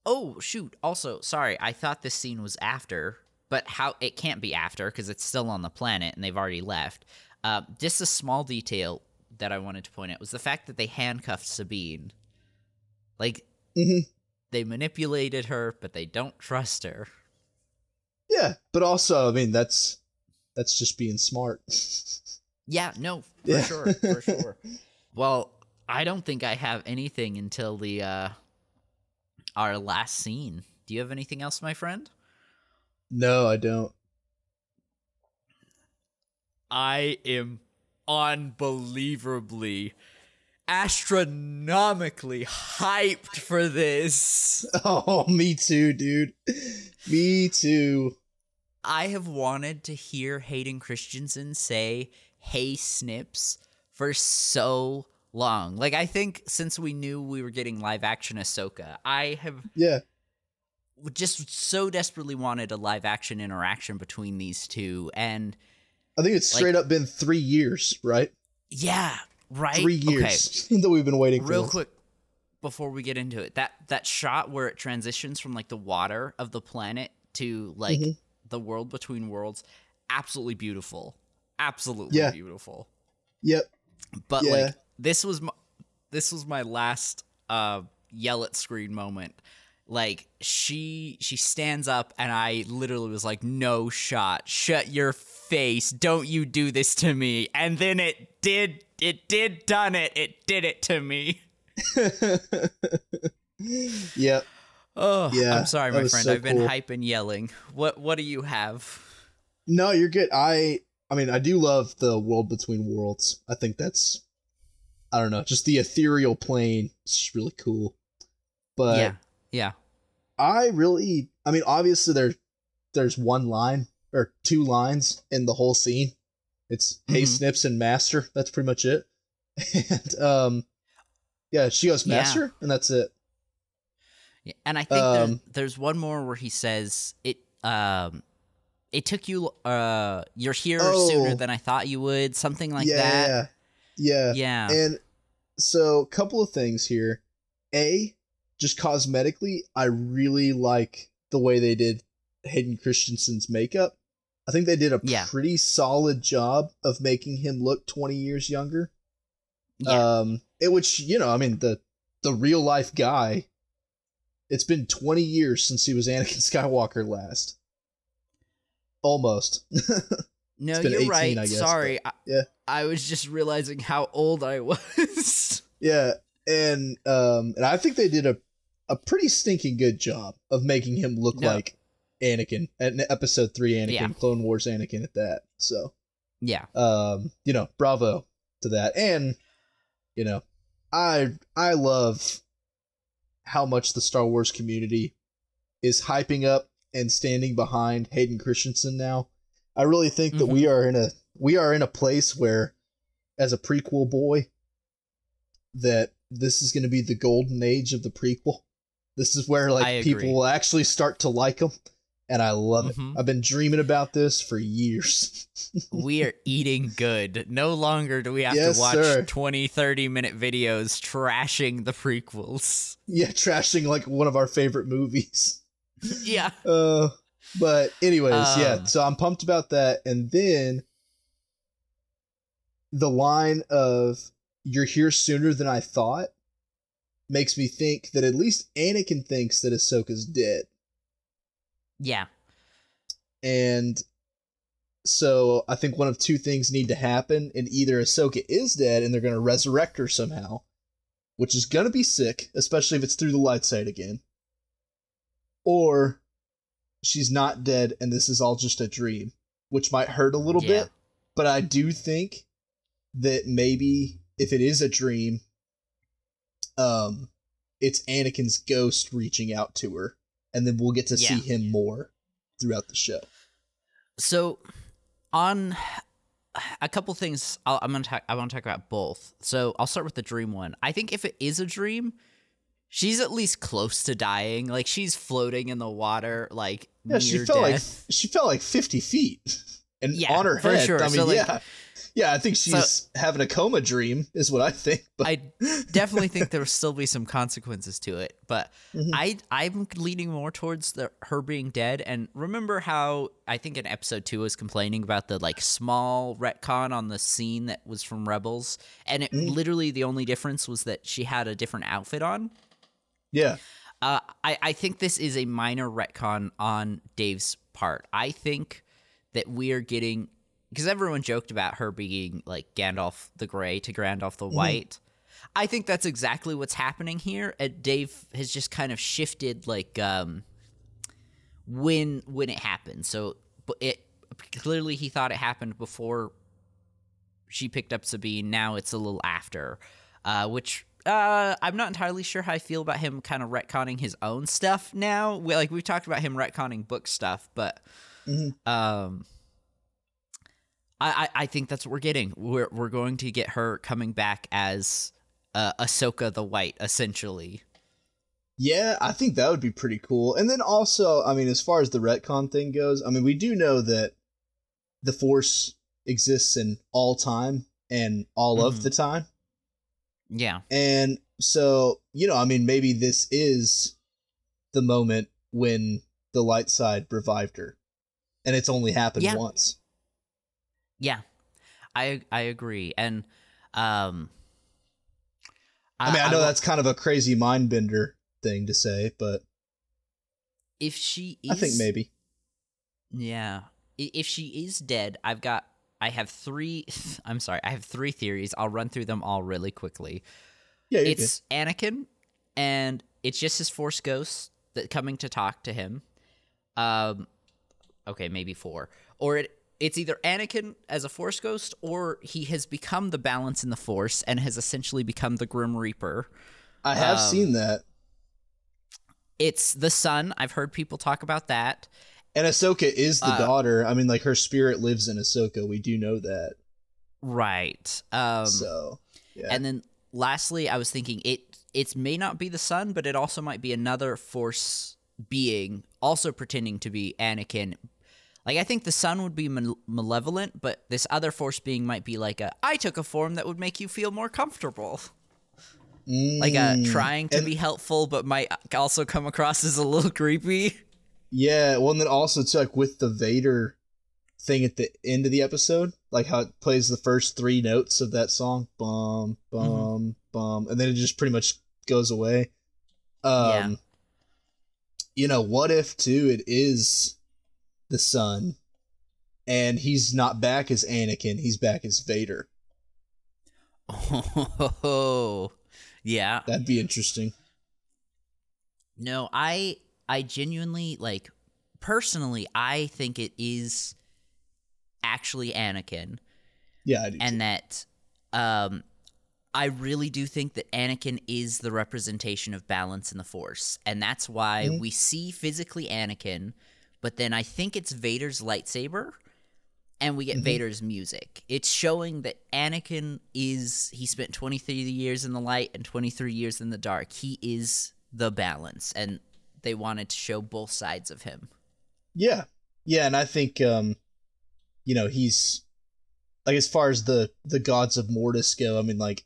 S3: Oh shoot! Also, sorry, I thought this scene was after, but how it can't be after because it's still on the planet and they've already left. Uh, just a small detail that I wanted to point out was the fact that they handcuffed Sabine. Like
S4: Mhm.
S3: they manipulated her, but they don't trust her.
S4: Yeah, but also, I mean, that's that's just being smart.
S3: Yeah, no, for
S4: Yeah.
S3: sure, for sure. Well, I don't think I have anything until the uh our last scene. Do you have anything else, my friend?
S4: no, I don't.
S3: I am unbelievably astronomically hyped for this.
S4: Oh, me too, dude. Me too.
S3: I have wanted to hear Hayden Christensen say, "Hey Snips" for so long. Like I think since we knew we were getting live action Ahsoka, I have
S4: Yeah.
S3: just so desperately wanted a live action interaction between these two and
S4: I think it's
S3: Like-
S4: straight up been three years, right?
S3: yeah, right?
S4: Three
S3: Okay.
S4: years that we've been waiting
S3: real quick before we get into it that that shot where it transitions from like the water of the planet to like
S4: Mhm.
S3: the world between worlds absolutely beautiful absolutely
S4: Yeah.
S3: beautiful
S4: Yep.
S3: but
S4: Yeah.
S3: like this was my, this was my last uh yell at screen moment like she she stands up and i literally was like no shot shut your face don't you do this to me and then it did it did done it it did it to me
S4: yep.
S3: Oh,
S4: Yeah,
S3: I'm sorry, my friend.
S4: so
S3: I've been
S4: cool.
S3: hype and yelling. What What do you have?
S4: No, you're good. I I mean, I do love the world between worlds. I think that's I don't know, just the ethereal plane is just really cool. But
S3: yeah, yeah,
S4: I really I mean, obviously there there's one line or two lines in the whole scene. It's hey
S3: Mhm.
S4: snips and master. That's pretty much it. And um yeah, she goes
S3: Yeah.
S4: master and that's it.
S3: Yeah, and I think there's,
S4: Um,
S3: there's one more where he says it. Um, it took you. Uh, you're here
S4: Oh.
S3: sooner than I thought you would. Something like
S4: yeah,
S3: that.
S4: Yeah.
S3: Yeah.
S4: And so, a couple of things here. A, just cosmetically, I really like the way they did Hayden Christensen's makeup. I think they did a
S3: Yeah.
S4: pretty solid job of making him look 20 years younger.
S3: yeah.
S4: Um, it which you know, I mean the the real life guy. It's been 20 years since he was Anakin Skywalker last. Almost.
S3: no, you're
S4: 18,
S3: right.
S4: I guess,
S3: Sorry. I,
S4: yeah.
S3: I was just realizing how old I was.
S4: Yeah, and um, and I think they did a a pretty stinking good job of making him look
S3: No.
S4: like Anakin at episode three Anakin,
S3: Yeah.
S4: Clone Wars Anakin at that. So,
S3: yeah.
S4: um, you know, bravo to that, and you know, I I love how much the Star Wars community is hyping up and standing behind Hayden Christensen now. I really think that we are in a we are in a place where as a prequel boy that this is going to be the golden age of the prequel. This is where like people will actually start to like them and I love
S3: Mhm.
S4: it. I've been dreaming about this for years.
S3: we are eating good. No longer do we have
S4: Yes,
S3: to watch
S4: sir.
S3: 20, 30 minute videos trashing the prequels.
S4: yeah, trashing like one of our favorite movies.
S3: yeah.
S4: Uh, but anyways, yeah.
S3: Um,
S4: So I'm pumped about that, and then the line of "You're here sooner than I thought" makes me think that at least Anakin thinks that Ahsoka's dead,
S3: Yeah.
S4: and so I think one of two things need to happen, and either Ahsoka is dead and they're going to resurrect her somehow, which is going to be sick, especially if it's through the light side again, or she's not dead and this is all just a dream, which might hurt a little
S3: Yeah.
S4: bit. But I do think that maybe if it is a dream, um, it's Anakin's ghost reaching out to her, and then we'll get to see him more throughout the show.
S3: So, on a couple things, I'll, I'm gonna talk. I want to talk about both. So I'll start with the dream one. I think if it is a dream, she's at least close to dying. Like she's floating in the water, like
S4: Yeah, she fell like she fell like fifty feet, and
S3: Yeah,
S4: on her
S3: for
S4: head.
S3: sure.
S4: I mean,
S3: So, like-
S4: yeah, yeah. I think she's having a coma dream, is what I think. But
S3: I definitely think there will still be some consequences to it, but
S4: Mhm.
S3: I I'm leaning more towards the her being dead. And remember how I think in episode two I was complaining about the like small retcon on the scene that was from Rebels, and it
S4: Mhm.
S3: literally the only difference was that she had a different outfit on.
S4: Yeah,
S3: Uh, I, I think this is a minor retcon on Dave's part. I think that we are getting because everyone joked about her being like Gandalf the Grey to Gandalf the White. I think that's exactly what's happening here. And Dave has just kind of shifted like um when when it happened. So it clearly he thought it happened before she picked up Sabine. Now it's a little after, uh, which uh, I'm not entirely sure how I feel about him kind of retconning his own stuff now. We, like we've talked about him retconning book stuff, but
S4: Mhm.
S3: um, I, I I think that's what we're getting. We're we're going to get her coming back as uh, Ahsoka the White, essentially.
S4: yeah. I think that would be pretty cool. And then also, I mean, as far as the retcon thing goes, I mean, we do know that the Force exists in all time and all
S3: Mhm.
S4: of the time.
S3: Yeah,
S4: And so, you know, I mean, maybe this is the moment when the light side revived her. And it's only happened
S3: Yeah.
S4: once.
S3: yeah, I I agree, and um,
S4: I mean, I know
S3: wa-
S4: that's kind of a crazy mind bender thing to say, but
S3: if she is
S4: I think maybe.
S3: Yeah. If she is dead, I've got I have 3 I'm sorry. I have 3 theories. I'll run through them all really quickly.
S4: Yeah,
S3: it's Anakin and it's just his force ghost that coming to talk to him. Um, okay, maybe four, or it it's either Anakin as a Force ghost, or he has become the balance in the Force and has essentially become the Grim Reaper.
S4: I have
S3: Um,
S4: seen that.
S3: It's the sun. I've heard people talk about that.
S4: And Ahsoka is the
S3: uh,
S4: daughter. I mean, like her spirit lives in Ahsoka. We do know that.
S3: Right. Um,
S4: so yeah.
S3: And then lastly, I was thinking it it may not be the son, but it also might be another force being also pretending to be Anakin. Like I think the son would be mal- malevolent, but this other force being might be like a I took a form that would make you feel more comfortable. Like a
S4: Mm.
S3: trying to
S4: And-
S3: be helpful but might also come across as a little creepy.
S4: Yeah, well, and then also too, like with the Vader thing at the end of the episode, like how it plays the first three notes of that song, bum bum
S3: Mm-hmm.
S4: bum, and then it just pretty much goes away. Um,
S3: Yeah.
S4: you know, what if too it is the son, and he's not back as Anakin, he's back as Vader.
S3: Oh. Yeah.
S4: That'd be interesting.
S3: No, I I genuinely like personally I think it is actually Anakin
S4: Yeah, I do.
S3: and that um I really do think that Anakin is the representation of balance in the Force, and that's why
S4: Mhm.
S3: we see physically Anakin, but then I think it's Vader's lightsaber, and we get
S4: Mhm.
S3: Vader's music. It's showing that Anakin is he spent 23 years in the light and 23 years in the dark. He is the balance, and they wanted to show both sides of him.
S4: Yeah. Yeah, and I think um you know, he's like as far as the the gods of Mortis go, I mean like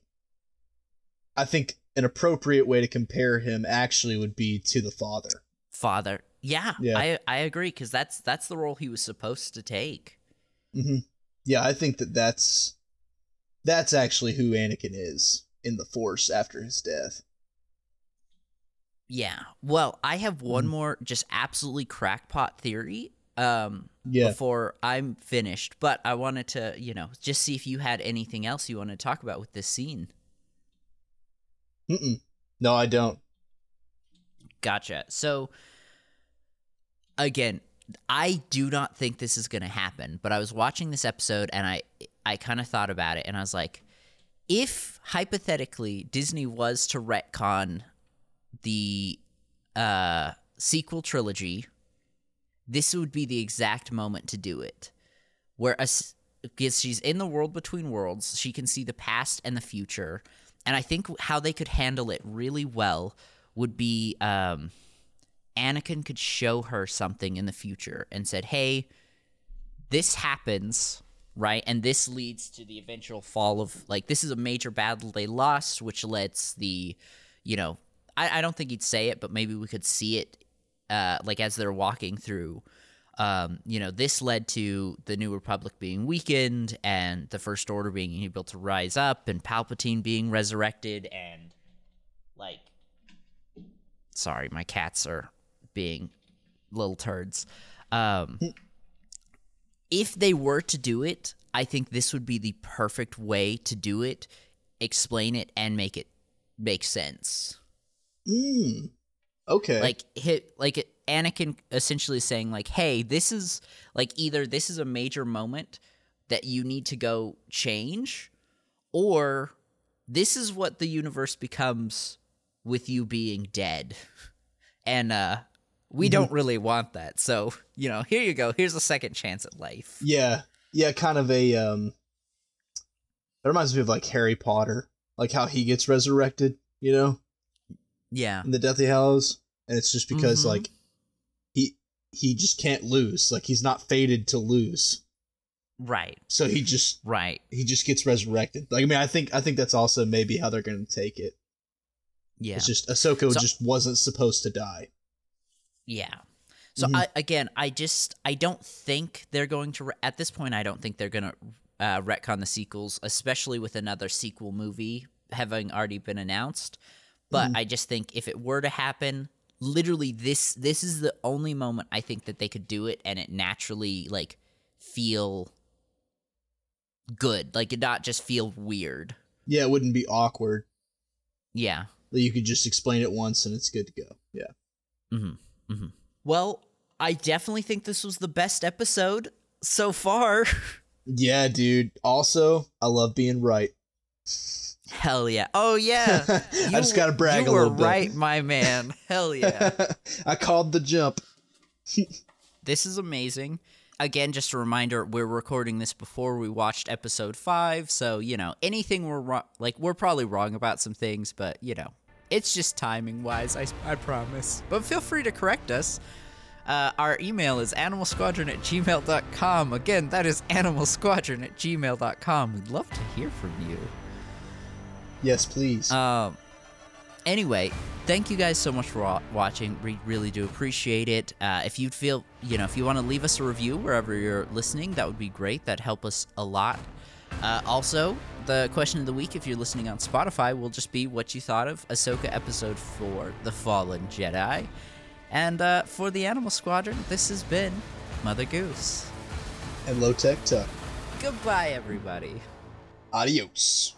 S4: I think an appropriate way to compare him actually would be to the father.
S3: Father, yeah,
S4: Yeah.
S3: I I agree because that's that's the role he was supposed to take.
S4: hmm Yeah, I think that that's that's actually who Anakin is in the Force after his death.
S3: Yeah. Well, I have one
S4: Mhm.
S3: more just absolutely crackpot theory um
S4: Yeah.
S3: before I'm finished, but I wanted to, you know, just see if you had anything else you want to talk about with this scene.
S4: Mm-mm. No, I don't.
S3: Gotcha. So again, I do not think this is going to happen, but I was watching this episode and I I kind of thought about it and I was like if hypothetically Disney was to retcon the uh sequel trilogy, this would be the exact moment to do it. Where because she's in the world between worlds, she can see the past and the future. And I think how they could handle it really well would be um, Anakin could show her something in the future and said, "Hey, this happens." Right, and this leads to the eventual fall of like this is a major battle they lost, which lets the, you know, I, I don't think he'd say it, but maybe we could see it, uh, like as they're walking through. Um, you know, this led to the New Republic being weakened and the First Order being able to rise up and Palpatine being resurrected and like sorry, my cats are being little turds. Um, if they were to do it, I think this would be the perfect way to do it, explain it, and make it make sense.
S4: Mm. Okay.
S3: Like hit like Anakin essentially saying like, "Hey, this is like either this is a major moment that you need to go change, or this is what the universe becomes with you being dead." And uh we don't really want that. So, you know, here you go. Here's a second chance at life.
S4: Yeah, yeah, kind of a um. That reminds me of like Harry Potter, like how he gets resurrected, you know,
S3: Yeah.
S4: in the Deathly Hallows, and it's just because
S3: Mhm.
S4: like he he just can't lose, like he's not fated to lose,
S3: Right.
S4: so he just
S3: Right.
S4: he just gets resurrected. Like I mean, I think I think that's also maybe how they're going to take it.
S3: Yeah.
S4: It's just Ahsoka
S3: So-
S4: just wasn't supposed to die.
S3: Yeah. So
S4: Mhm.
S3: I, again, I just I don't think they're going to at this point. I don't think they're going to uh, retcon the sequels, especially with another sequel movie having already been announced. But
S4: Mhm.
S3: I just think if it were to happen, literally this this is the only moment I think that they could do it, and it naturally like feel good, like it not just feel weird.
S4: Yeah, it wouldn't be awkward.
S3: Yeah.
S4: You could just explain it once and it's good to go. Yeah. Mm-hmm. Mm-hmm.
S3: Well, I definitely think this was the best episode so far.
S4: Yeah, dude. Also, I love being right.
S3: Hell yeah. Oh yeah.
S4: I just gotta brag a little bit.
S3: You were right, my man. Hell yeah.
S4: I called the jump.
S3: this is amazing. Again, just a reminder, we're recording this before we watched episode 5, so, you know, anything we're wrong like we're probably wrong about some things, but, you know, it's just timing wise, I, I promise. But feel free to correct us. Uh, our email is animalsquadron at gmail.com. Again, that is animalsquadron at gmail.com. We'd love to hear from you.
S4: Yes, please.
S3: Um. Anyway, thank you guys so much for watching. We really do appreciate it. Uh, if you feel, you know, if you want to leave us a review wherever you're listening, that would be great. That'd help us a lot. Uh, also, the question of the week, if you're listening on Spotify, will just be what you thought of Ahsoka Episode 4, The Fallen Jedi. And uh, for the Animal Squadron, this has been Mother Goose.
S4: and Lowtech Tuck.
S3: Goodbye, everybody.
S4: Adios.